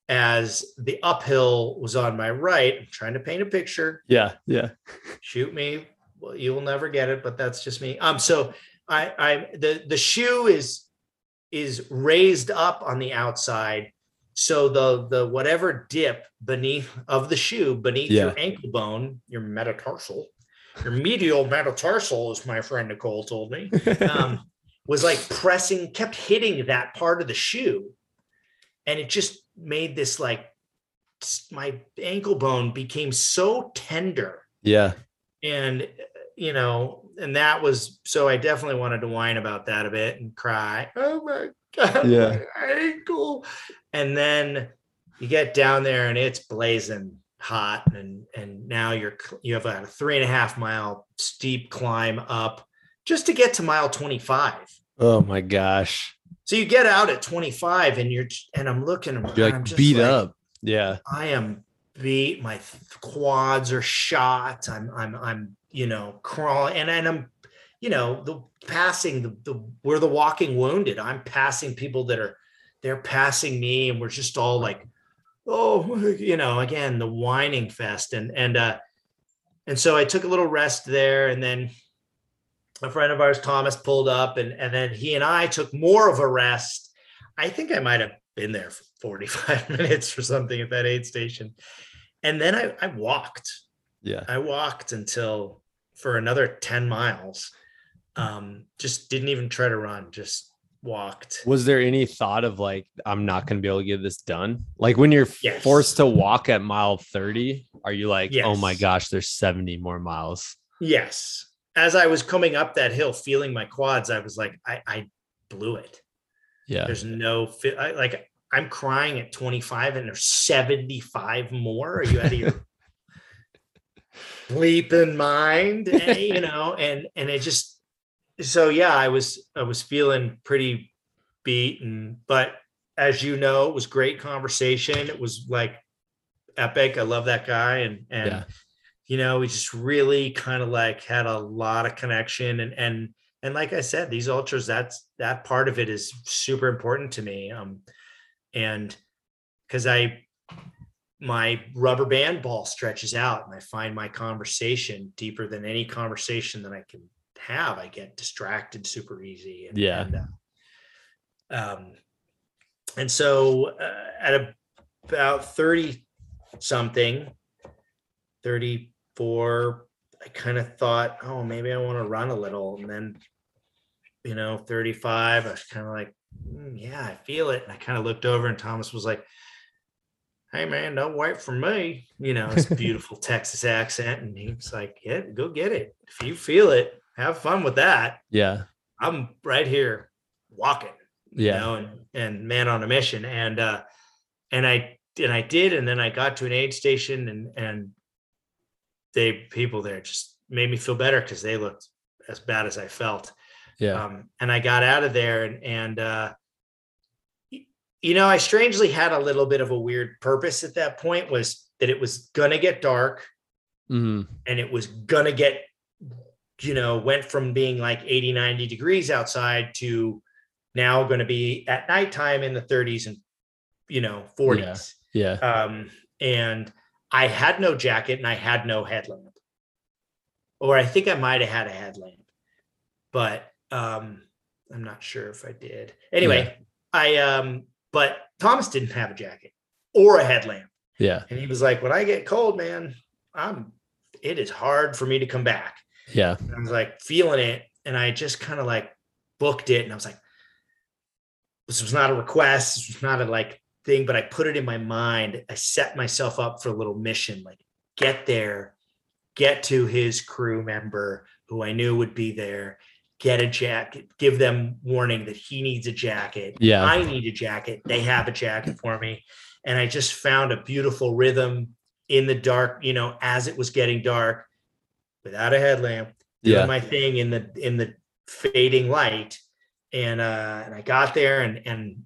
as the uphill was on my right. I'm trying to paint a picture. Yeah. Yeah. Shoot me. Well, you will never get it, but that's just me. Um, so I I the the shoe is is raised up on the outside. So the the whatever dip beneath of the shoe beneath Yeah. your ankle bone, your metatarsal, your medial metatarsal, as my friend Nicole told me, um, was like pressing, kept hitting that part of the shoe. And it just made this like my ankle bone became so tender. yeah. And, you know, and that was so I definitely wanted to whine about that a bit and cry. Oh my God, Yeah. my ankle. And then you get down there and it's blazing hot and and now you're you have a three and a half mile steep climb up just to get to mile 25 Oh my gosh. so you get out at 25 and you're and i'm looking and I'm like just beat like, up. Yeah. i am beat my quads are shot i'm i'm i'm you know crawling and, and i'm you know the passing the, the we're the walking wounded i'm passing people that are they're passing me and we're just all like oh you know again the whining fest and and uh and so i took a little rest there and then a friend of ours thomas pulled up and and then he and i took more of a rest i think i might have been there for 45 minutes or something at that aid station and then i i walked Yeah. I walked until for another 10 miles. Um, just didn't even try to run, just walked. Was there any thought of like, I'm not going to be able to get this done? Like when you're Yes. forced to walk at mile 30, are you like, oh my gosh, there's 70 more miles? Yes. As I was coming up that hill, feeling my quads, I was like, I, I blew it. Yeah. There's no fit. I, like I'm crying at 25 and there's 75 more. Are you out of your bleeping mind? Eh, you know, and and it just so yeah, I was I was feeling pretty beaten, but as you know, it was great conversation. It was like epic. I love that guy and and Yeah. you know, we just really kind of like had a lot of connection and and and like I said, these ultras, that's that part of it is super important to me. Um, and because I my rubber band ball stretches out and I find my conversation deeper than any conversation that I can have. I get distracted super easy. And, Yeah. And, uh, um, and so uh, at a, about 30 something, 34, I kind of thought, oh, maybe I want to run a little. And then, you know, 35, I was kind of like, "Mm, yeah, I feel it. And I kind of looked over and Thomas was like, hey, man, don't wait for me. You know, his beautiful Texas accent. And he was like, yeah, go get it. If you feel it, have fun with that. Yeah. I'm right here walking you Yeah. know, and and man on a mission. And uh and I and I did, and then I got to an aid station and and they people there just made me feel better because they looked as bad as I felt. Yeah. Um, and I got out of there and and uh you know, I strangely had a little bit of a weird purpose at that point was that it was gonna get dark Mhm. and it was gonna get you know went from being like 80 90 degrees outside to now going to be at nighttime in the 30s and you know 40s Yeah. um and i had no jacket and i had no headlamp. Or i think i might have had a headlamp but um i'm not sure if i did. Anyway i um but thomas didn't have a jacket or a headlamp. Yeah. and he was like when i get cold man i'm it is hard for me to come back Yeah. and I was like feeling it, and I just kind of like booked it, and I was like, this was not a request, this was not a like thing, but I put it in my mind. I set myself up for a little mission, like get there, get to his crew member who I knew would be there, get a jacket, give them warning that he needs a jacket. Yeah. I need a jacket. They have a jacket for me. And I just found a beautiful rhythm in the dark, you know, as it was getting dark without a headlamp, doing Yeah. my thing in the in the fading light. And uh and I got there and and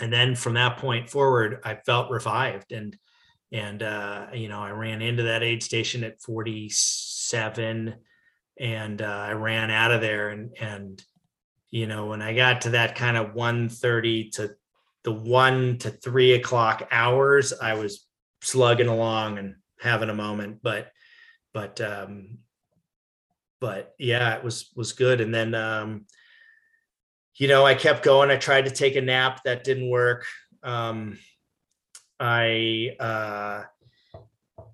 and then from that point forward, I felt revived and and uh you know, I ran into that aid station at 47 and uh, I ran out of there and and you know when I got to that kind of 1:30 to the one to three o'clock hours, I was slugging along and having a moment, but but um but yeah, it was was good. And then um you know, I kept going. I tried to take a nap, that didn't work. Um I uh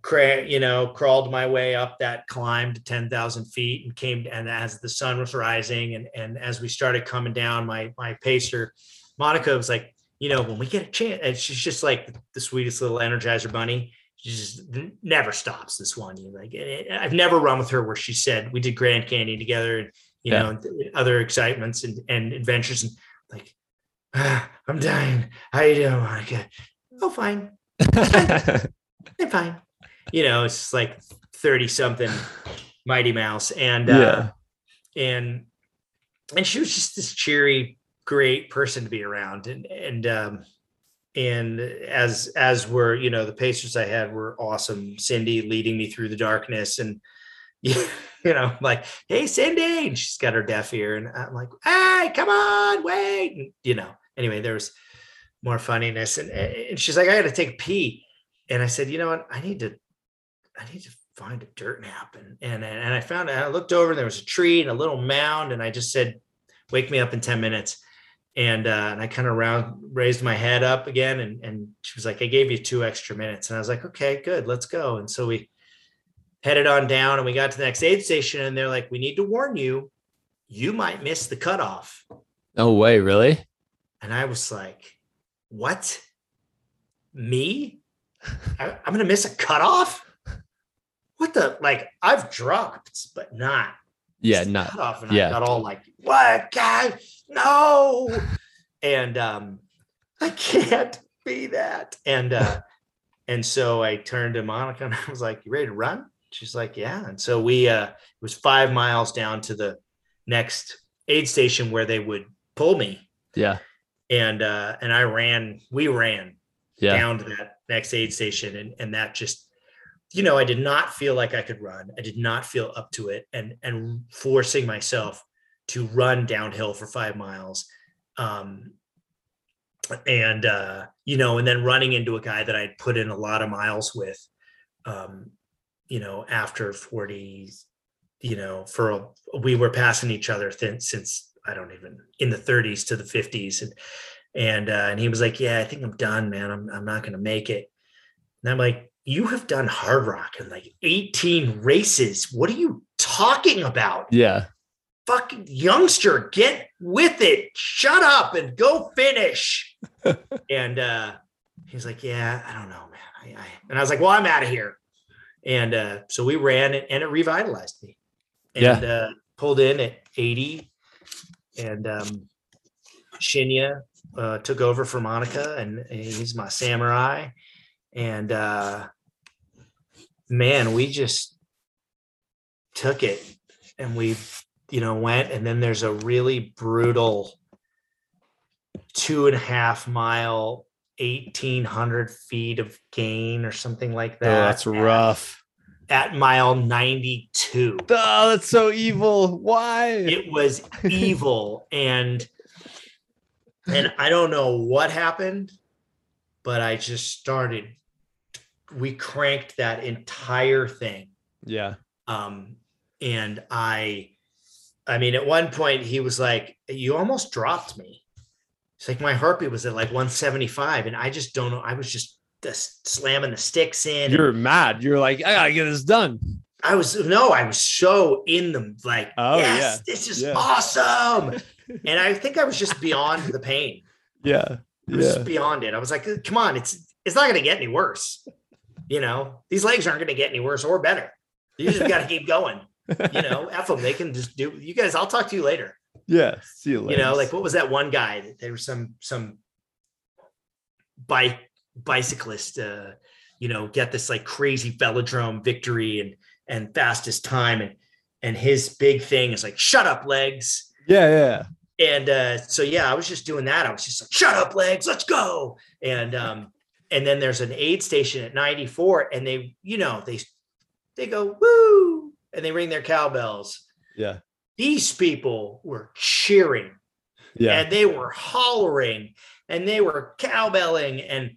cra- you know, crawled my way up that climb to 10,000 feet and came, and as the sun was rising and, and as we started coming down, my, my pacer, Monica was like, you know, when we get a chance, and she's just like the sweetest little energizer bunny. She just never stops this one. You like, I've never run with her where she said we did Grand Canyon together and, you yeah. know, other excitements and, and adventures and like, ah, I'm dying. How you doing, Monica? Oh, fine. I'm fine you know, it's like 30 something Mighty Mouse. And, uh, yeah. and, and she was just this cheery, great person to be around. And, and, um, and as, as were, you know, the Pacers I had were awesome. Cindy leading me through the darkness and, you know, like, hey, Cindy, and she's got her deaf ear, and I'm like, hey, come on, wait, and, you know. Anyway, there was more funniness, and, and she's like, I got to take pee, and I said, you know what, I need to I need to find a dirt nap. And and and I found I looked over and there was a tree and a little mound, and I just said, "Wake me up in ten minutes." And uh, and I kind of round raised my head up again, and and she was like, "I gave you two extra minutes," and I was like, "Okay, good, let's go." And so we headed on down, and we got to the next aid station, and they're like, "We need to warn you, you might miss the cutoff." No way, really? And I was like, "What? Me? I, I'm gonna miss a cutoff?" what the like I've dropped, but not yeah, not off. And yeah. I got all like, what guy? No. and um I can't be that. And uh and so I turned to Monica and I was like, You ready to run? She's like, Yeah. And so we uh it was five miles down to the next aid station where they would pull me. Yeah. And uh and I ran, we ran yeah. down to that next aid station and and that just you know, I did not feel like I could run. I did not feel up to it, and and forcing myself to run downhill for five miles, um, and uh, you know, and then running into a guy that I'd put in a lot of miles with, um, you know, after forty, you know, for a, we were passing each other th- since I don't even in the 30s to the 50s, and and uh, and he was like, "Yeah, I think I'm done, man. I'm I'm not gonna make it." And I'm like, you have done Hardrock in like 18 races. What are you talking about? Yeah. Fucking youngster, get with it. Shut up and go finish. and uh he's like, Yeah, I don't know, man. I, I, and I was like, Well, I'm out of here. And uh so we ran it and it revitalized me. And yeah. uh pulled in at 80 and um Shinya uh took over for Monica and he's my samurai and uh man we just took it and we you know went and then there's a really brutal two and a half mile 1800 feet of gain or something like oh, that oh, that's rough. at mile 92 oh that's so evil. Why? It was evil and and i don't know what happened but i just started we cranked that entire thing. Yeah. Um, and I, I mean, at one point he was like, "You almost dropped me." It's like my heartbeat was at like 175, and I just don't know. I was just, slamming the sticks in. You're mad. You're like, I gotta get this done. I was no, I was so in them, like, oh yes, yeah, this is yeah. awesome. and I think I was just beyond the pain. Yeah, yeah. just beyond it. I was like, come on, it's it's not gonna get any worse you know, these legs aren't going to get any worse or better. You just got to keep going. You know, F them. They can just do. You guys, I'll talk to you later. Yeah, see you later. You know, like what was that one guy? There was some some bike bicyclist. Uh, you know, get this like crazy velodrome victory and and fastest time and and his big thing is like shut up legs. Yeah, yeah. And uh, so yeah, I was just doing that. I was just like, shut up, legs, let's go. And um, and then there's an aid station at 94 and they you know they they go woo and they ring their cowbells Yeah. These people were cheering Yeah. and they were hollering and they were cowbelling and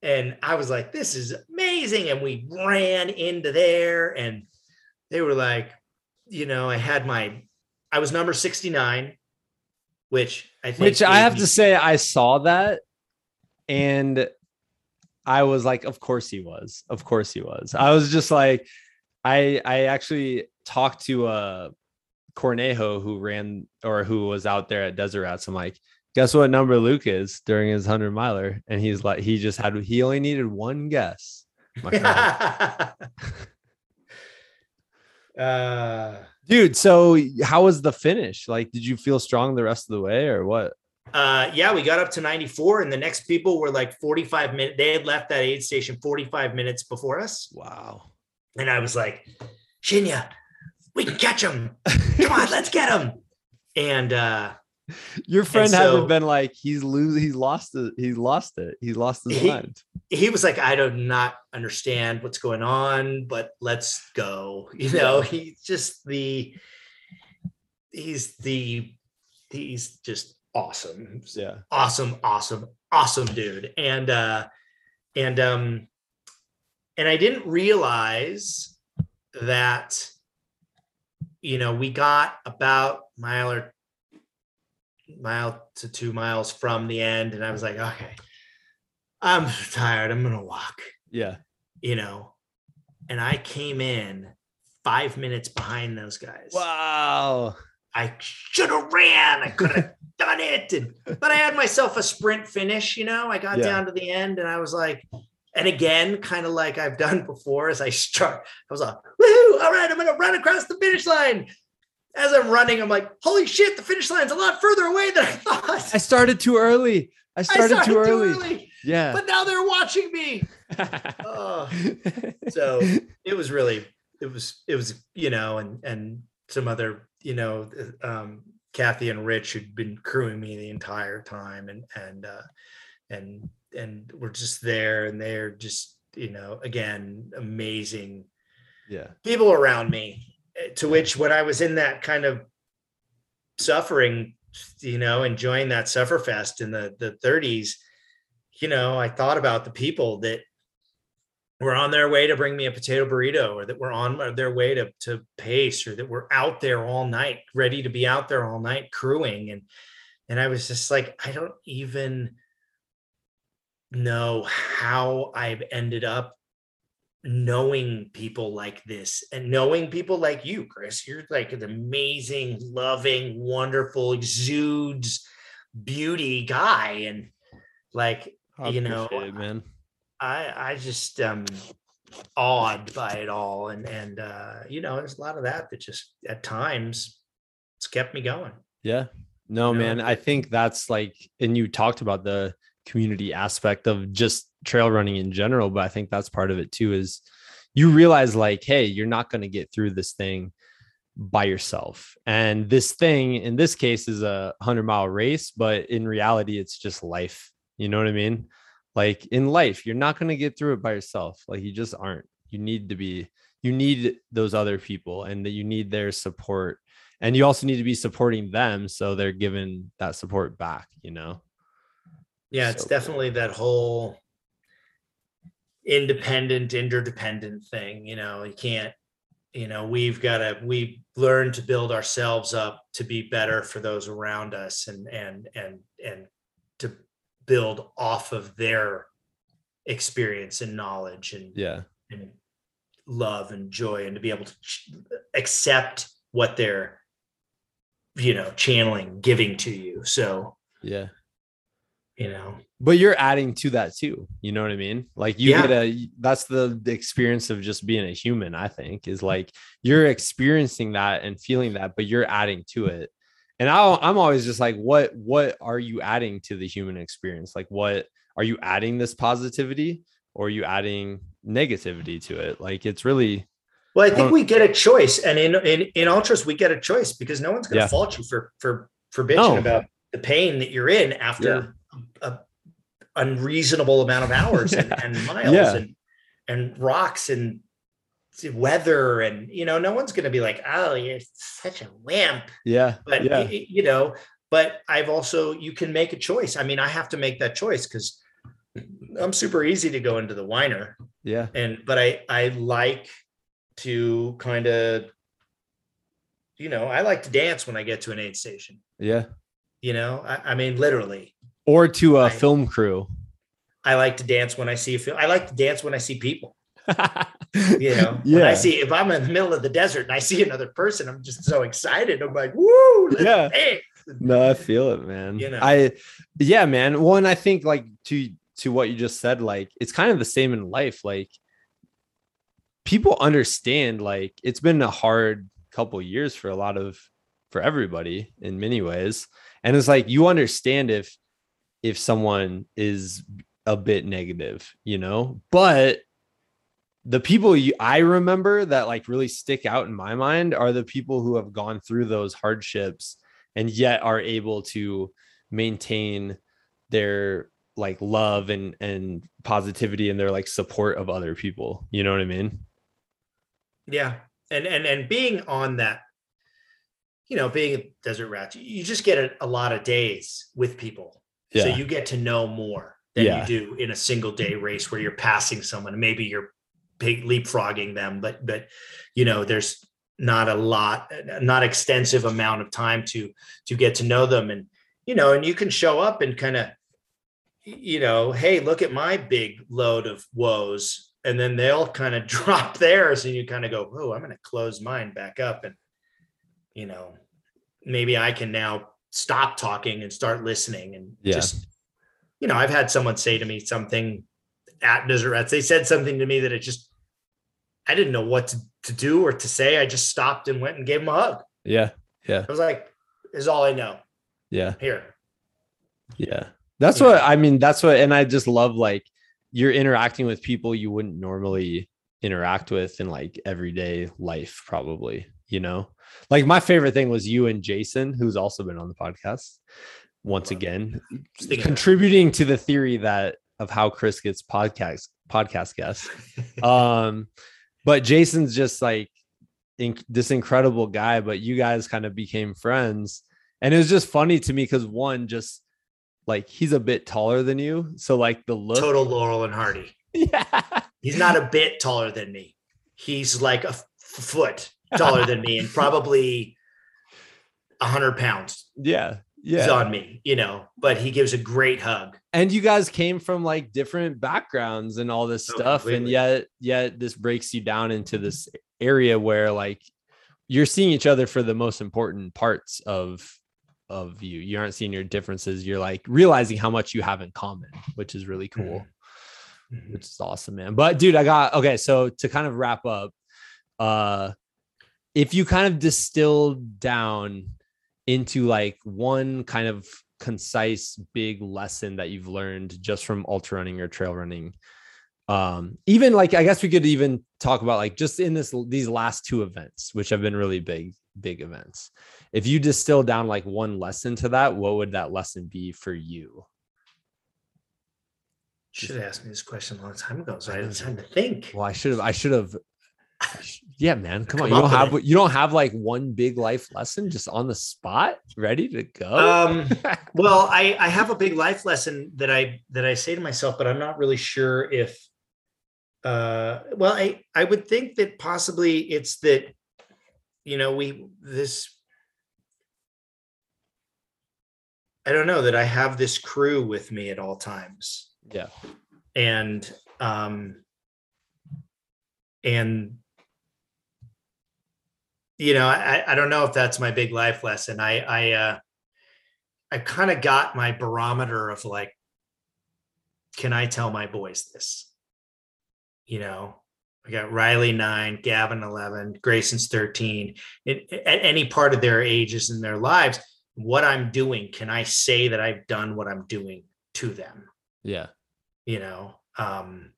and I was like, this is amazing. And we ran into there and they were like, you know, I had my I was number 69, which I think Which I have to say, I saw that and I was like, of course he was. Of course he was. I was just like, I I actually talked to uh Cornejo who ran or who was out there at Desert Rats. I'm like, guess what number Luke is during his hundred miler? And he's like, he just had he only needed one guess. my uh Dude, so how was the finish? Like, did you feel strong the rest of the way or what? Uh yeah we got up to 94 and the next people were like 45 minutes they had left that aid station 45 minutes before us Wow. and i was like shinya we can catch him come on let's get him and uh Your friend so- hasn't been like he's lose he's lost it. He's lost it. He's lost his He- mind. he was like i do not understand what's going on but let's go you know he's just the he's the he's just awesome Yeah. awesome awesome awesome dude and uh and um and i didn't realize that you know we got about mile or mile to two miles from the end and i was like okay i'm tired i'm gonna walk Yeah. you know and i came in five minutes behind those guys Wow. I should have ran. I could have done it. And, but I had myself a sprint finish, you know. I got Yeah. down to the end and I was like, and again, kind of like I've done before, as I start, I was like, woohoo, all right, I'm gonna run across the finish line. As I'm running, I'm like, holy shit, the finish line's a lot further away than I thought. I started too early. I I started, too early. Yeah. but now they're watching me. Oh. so it was really it was it was you know and and some other you know um kathy and rich who'd been crewing me the entire time and and uh and and we're just there and they're just you know again amazing yeah. people around me eh, to which when i was in that kind of suffering you know enjoying that sufferfest in the the 30s you know i thought about the people that were on their way to bring me a potato burrito or that were on their way to to pace or that were out there all night ready to be out there all night crewing and and i was just like i don't even know how i've ended up knowing people like this and knowing people like you, Chris. You're like an amazing, loving, wonderful, exudes beauty guy. And like, I You know, it, man. I I just um awed by it all. And and uh, you know, there's a lot of that that just at times it's kept me going. Yeah. No, You know? man. I think that's like, and you talked about the community aspect of just trail running in general, but I think that's part of it too is you realize like, hey, you're not going to get through this thing by yourself. And this thing in this case is a 100 mile race, but in reality, it's just life. You know what I mean? Like in life, you're not going to get through it by yourself. Like you just aren't. You need to be, you need those other people and that you need their support and you also need to be supporting them so they're given that support back you know Yeah, it's So cool. definitely that whole independent, interdependent thing. You know, you can't, you know, we've got to, we learn to build ourselves up to be better for those around us and, and, and, and to build off of their experience and knowledge and, yeah. and love and joy and to be able to ch- accept what they're, you know, channeling, giving to you. So, yeah. you know, but you're adding to that too you know what i mean? Like you Yeah. get a that's the, the experience of just being a human i think is like you're experiencing that and feeling that but you're adding to it and I, i'm always just like what what are you adding to the human experience like what are you adding this positivity or are you adding negativity to it like it's really Well, I think Um, we get a choice, and in in in ultras we get a choice because no one's going to Yeah. fault you for for for bitching No. about the pain that you're in after a unreasonable amount of hours and, Yeah. and miles Yeah. and and rocks and weather and you know no one's going to be like oh you're such a wimp Yeah. but yeah. you know but i've also you can make a choice i mean i have to make that choice because i'm super easy to go into the whiner Yeah. and but i i like to kind of you know i like to dance when i get to an aid station Yeah. you know i, I mean literally Or to a film crew. i like to dance when i see a film i like to dance when i see people you know yeah. i see if i'm in the middle of the desert and i see another person i'm just so excited i'm like woo Yeah. dance." No, I feel it, man. You know. I yeah, man. Well, and I think like to to what you just said, like it's kind of the same in life. Like people understand, like it's been a hard couple years for a lot of for everybody in many ways. And it's like you understand if if someone is a bit negative, you know, but the people you, I remember that like really stick out in my mind are the people who have gone through those hardships and yet are able to maintain their like love and and positivity and their like support of other people. You know what I mean? Yeah, and and and being on that, you know, being a desert rat, you- just get a, a lot of days with people, so you get to know more than Yeah. you do in a single day race where you're passing someone. Maybe you're pig- leapfrogging them, but but you know, there's not a lot, not extensive amount of time to to get to know them, and you know, and you can show up and kind of, you know, hey, look at my big load of woes. And then they'll kind of drop theirs and you kind of go oh i'm going to close mine back up. And you know maybe i can now stop talking and start listening and Yeah. just you know i've had someone say to me something at desert rats they said something to me that it just i didn't know what to, to do or to say i just stopped and went and gave him a hug Yeah. Yeah. i was like is all i know Yeah. here Yeah. That's Yeah. what I mean. That's what, and I just love like you're interacting with people you wouldn't normally interact with in like everyday life, probably, you know? Like my favorite thing was you and Jason, who's also been on the podcast once again, Speaking contributing to the theory that of how Chris gets podcast podcast guests. Um, but Jason's just like in, this incredible guy, but you guys kind of became friends. And it was just funny to me because one, just like he's a bit taller than you. So like the look. total laurel and hardy Yeah. He's not a bit taller than me. He's like a f- foot taller than me and probably a hundred pounds Yeah. Is Yeah. on me, you know, but he gives a great hug. And you guys came from like different backgrounds and all this Oh, stuff. And yet, yet this breaks you down into this area where like you're seeing each other for the most important parts of of you. You aren't seeing your differences. You're like realizing how much you have in common, which is really cool. Mhm. which is awesome, man. But dude, I got okay. So to kind of wrap up, uh, if you kind of distill down into like one kind of concise big lesson that you've learned just from ultra running or trail running, um, even like I guess we could even talk about like just in this these last two events, which have been really big, big events. If you distill down like one lesson to that, what would that lesson be for you? Should have asked me this question a long time ago, so I didn't have time to think. Well, I should have. I should have. Yeah, man. Come, on. You don't have. You don't have like one big life lesson just on the spot, ready to go. Um, well, I, I have a big life lesson that I that I say to myself, but I'm not really sure if uh well I I would think that possibly it's that you know we this I don't know that I have this crew with me at all times yeah. and um and you know i i don't know if that's my big life lesson. I i uh i kind of got my barometer of like can i tell my boys this? You know i got riley 9 gavin 11 grayson's 13 it, at any part of their ages in their lives what i'm doing can i say that i've done what i'm doing to them? Yeah. you know um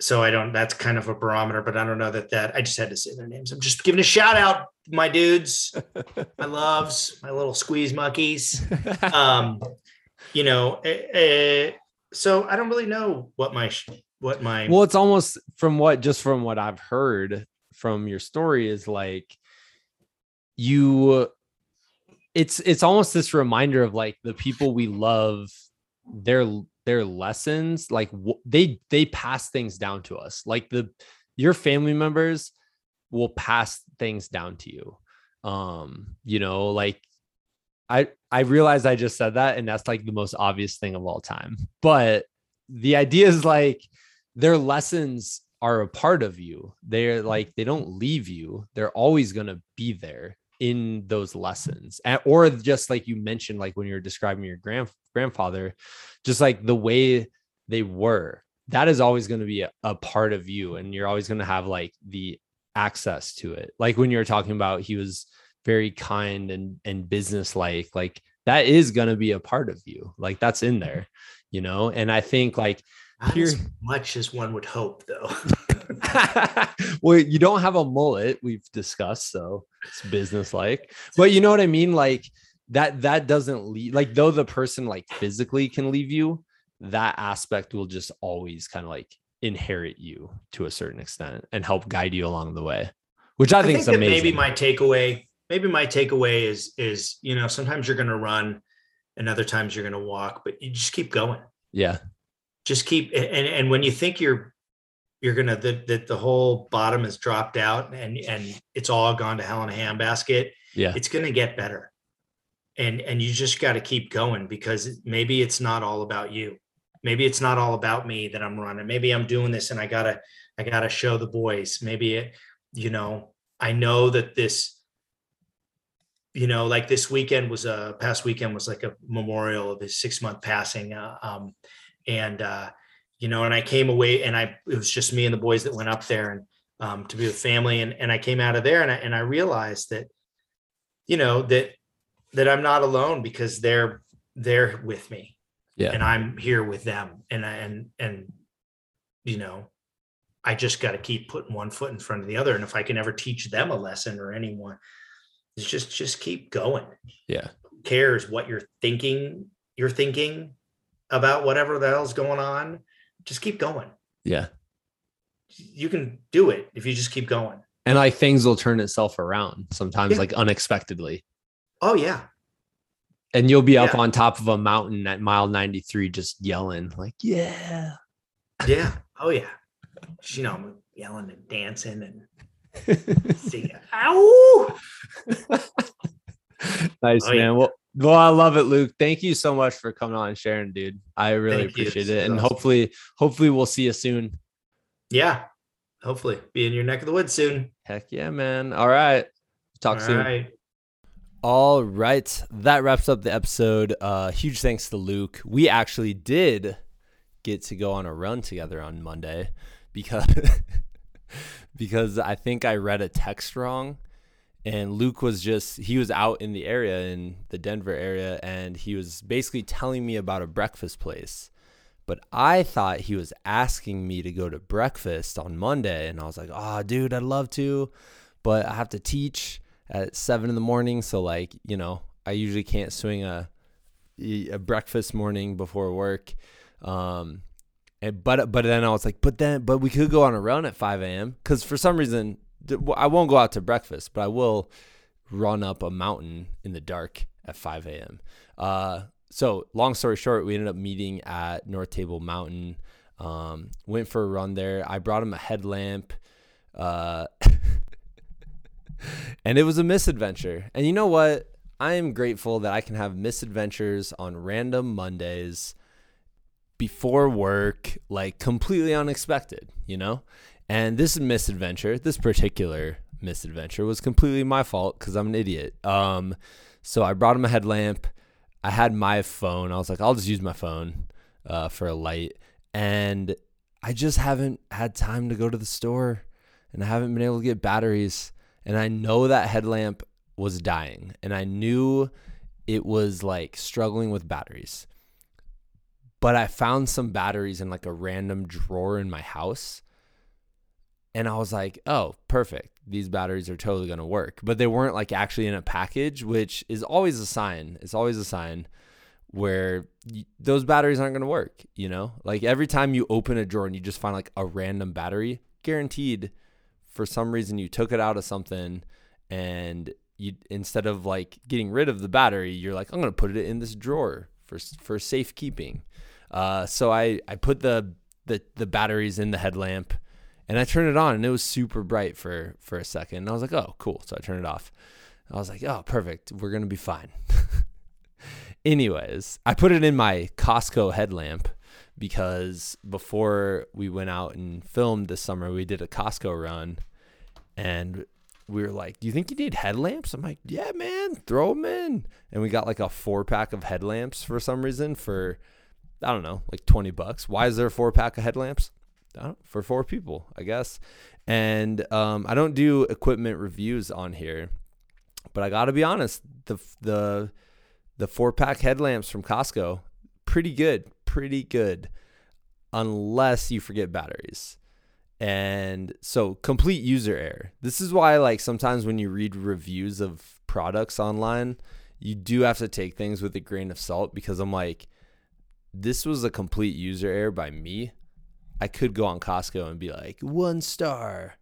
so i don't that's kind of a barometer but i don't know that that i just had to say their names. I'm just giving a shout out my dudes my loves my little squeeze monkeys. Um you know eh, eh, so i don't really know what my what my well, it's almost from what just from what I've heard from your story is like you it's it's almost this reminder of like the people we love their their lessons like w- they they pass things down to us. Like the your family members will pass things down to you. Um you know like i i realize i just said that and that's like the most obvious thing of all time. But the idea is like their lessons are a part of you. They're like they don't leave you. They're always going to be there in those lessons and, or just like you mentioned like when you're describing your grand grandfather just like the way they were that is always going to be a, a part of you and you're always going to have like the access to it. Like when you're talking about he was very kind and and business like like that is going to be a part of you like that's in mm-hmm. there you know? And i think like here as much as one would hope though well you don't have a mullet we've discussed so it's business like but you know what i mean? Like that that doesn't leave like though the person like physically can leave you that aspect will just always kind of like inherit you to a certain extent and help guide you along the way which i, I think, is amazing maybe my takeaway maybe my takeaway is is you know sometimes you're going to run and other times you're going to walk but you just keep going. Yeah. Just keep and and when you think you're you're gonna that the, the whole bottom has dropped out and and it's all gone to hell in a handbasket yeah. it's gonna get better. And and you just got to keep going because maybe it's not all about you. Maybe it's not all about me that i'm running. Maybe i'm doing this and i gotta i gotta show the boys. Maybe it you know i know that this you know like this weekend was a past weekend was like a memorial of his six month passing uh, um and uh you know and i came away and i it was just me and the boys that went up there and um to be with family and and i came out of there and i and i realized that you know that that i'm not alone because they're they're with me. Yeah. And i'm here with them and I, and and you know i just got to keep putting one foot in front of the other and if i can ever teach them a lesson or anyone it's just just keep going. Yeah. Who cares what you're thinking you're thinking about whatever the hell's going on just keep going. Yeah. You can do it if you just keep going. And like things will turn itself around sometimes Yeah. like unexpectedly. Oh yeah. And you'll be up Yeah. on top of a mountain at mile 93 just yelling like yeah. Yeah. Oh yeah. You know I'm yelling and dancing and singing ow! Nice Oh, yeah. man. Well well i love it luke thank you so much for coming on and sharing dude i really Thank you. appreciate This it is and awesome. hopefully hopefully we'll see you soon yeah hopefully be in your neck of the woods soon heck yeah man all right talk All soon right. All right. That wraps up the episode. Uh huge thanks to Luke. We actually did get to go on a run together on Monday because because I think I read a text wrong and Luke was just he was out in the area in the Denver area and he was basically telling me about a breakfast place. But I thought he was asking me to go to breakfast on Monday and I was like, "Oh, dude, I'd love to, but I have to teach at seven in the morning. So like, you know, I usually can't swing a a breakfast morning before work. Um, and but but then I was like, but then but we could go on a run at five a.m. because for some reason I won't go out to breakfast, but I will run up a mountain in the dark at five a.m. Uh, so long story short, we ended up meeting at North Table Mountain. Um, went for a run there. I brought him a headlamp. Uh, and it was a misadventure. And you know what? I am grateful that I can have misadventures on random Mondays before work, like completely unexpected, you know? And this misadventure, this particular misadventure was completely my fault because I'm an idiot. Um, so I brought him a headlamp. I had my phone. I was like, I'll just use my phone uh, for a light. And I just haven't had time to go to the store and I haven't been able to get batteries and I know that headlamp was dying and I knew it was like struggling with batteries. But I found some batteries in like a random drawer in my house. And I was like, "Oh, perfect. These batteries are totally going to work." But they weren't like actually in a package, which is always a sign. It's always a sign where those batteries aren't going to work, you know? Like every time you open a drawer and you just find like a random battery, guaranteed for some reason you took it out of something and you instead of like getting rid of the battery, you're like, I'm going to put it in this drawer for for safekeeping. Uh, so I I put the the the batteries in the headlamp and I turned it on and it was super bright for for a second. And I was like, "Oh, cool." So I turned it off. I was like, "Oh, perfect. We're going to be fine." Anyways, I put it in my Costco headlamp because before we went out and filmed this summer, we did a Costco run and we were like, "Do you think you need headlamps?" I'm like, "Yeah, man, throw them in." And we got like a four pack of headlamps for some reason for I don't know, like 20 bucks. Why is there a four pack of headlamps? For four people, I guess. And um, I don't do equipment reviews on here, but I got to be honest, the the the four pack headlamps from Costco, pretty good, pretty good, unless you forget batteries. And so complete user error. This is why like sometimes when you read reviews of products online, you do have to take things with a grain of salt because I'm like this was a complete user error by me. I could go on Costco and be like, one star.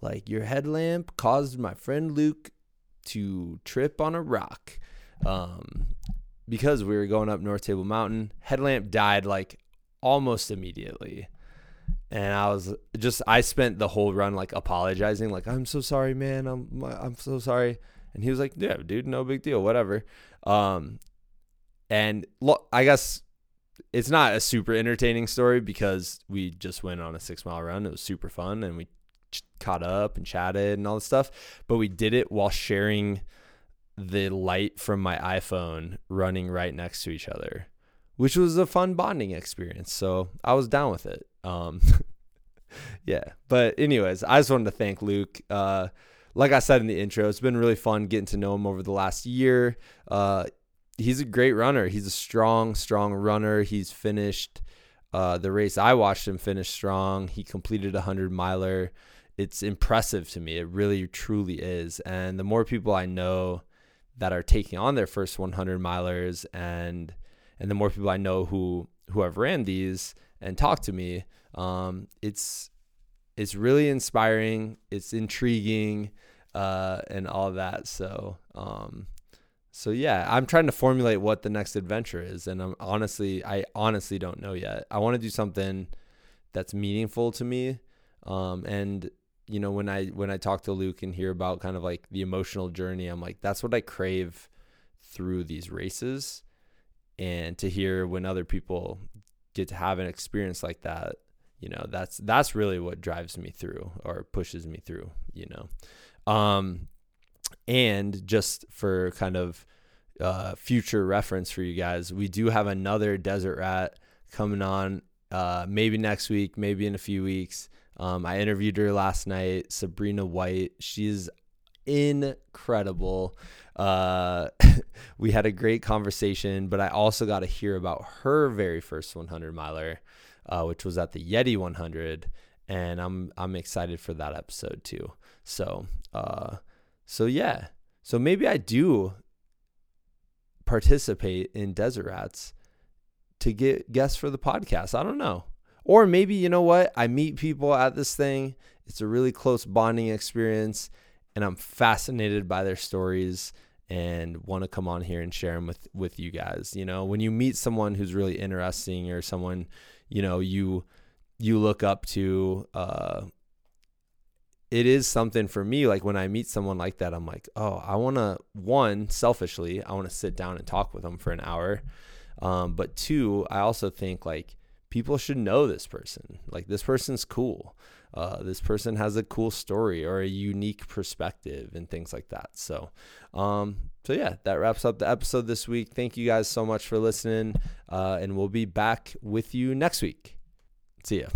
Like your headlamp caused my friend Luke to trip on a rock. Um, because we were going up North Table Mountain, headlamp died like almost immediately. And I was just I spent the whole run like apologizing, like I'm so sorry, man. I'm I'm so sorry. And he was like, "Yeah, dude, no big deal, whatever." Um, and look, I guess it's not a super entertaining story because we just went on a six mile run. It was super fun and we ch- caught up and chatted and all this stuff. But we did it while sharing the light from my iPhone running right next to each other, which was a fun bonding experience. So I was down with it. Um, yeah. But, anyways, I just wanted to thank Luke. Uh, like I said in the intro, it's been really fun getting to know him over the last year. Uh, he's a great runner. He's a strong, strong runner. He's finished uh, the race I watched him finish strong. He completed a hundred miler. It's impressive to me. It really, truly is. And the more people I know that are taking on their first 100 milers, and and the more people I know who who have ran these and talked to me, um, it's it's really inspiring. It's intriguing, uh, and all that. So um, so yeah, I'm trying to formulate what the next adventure is, and I'm honestly, I honestly don't know yet. I want to do something that's meaningful to me, um, and you know, when I when I talk to Luke and hear about kind of like the emotional journey, I'm like, that's what I crave through these races, and to hear when other people get to have an experience like that, you know, that's that's really what drives me through or pushes me through, you know. Um, and just for kind of uh, future reference for you guys, we do have another desert rat coming on uh, maybe next week, maybe in a few weeks. Um, I interviewed her last night, Sabrina White. She's incredible. Uh, we had a great conversation, but I also got to hear about her very first 100 miler, uh, which was at the Yeti 100, and I'm I'm excited for that episode too. So, uh, so yeah. So maybe I do participate in Desert Rats to get guests for the podcast. I don't know. Or maybe, you know what? I meet people at this thing. It's a really close bonding experience and I'm fascinated by their stories and want to come on here and share them with with you guys. You know, when you meet someone who's really interesting or someone, you know, you you look up to uh it is something for me like when i meet someone like that i'm like oh i want to one selfishly i want to sit down and talk with them for an hour um, but two i also think like people should know this person. Like this person's cool. Uh, this person has a cool story or a unique perspective and things like that. So um, so yeah that wraps up the episode this week. Thank you guys so much for listening uh, and we'll be back with you next week. See ya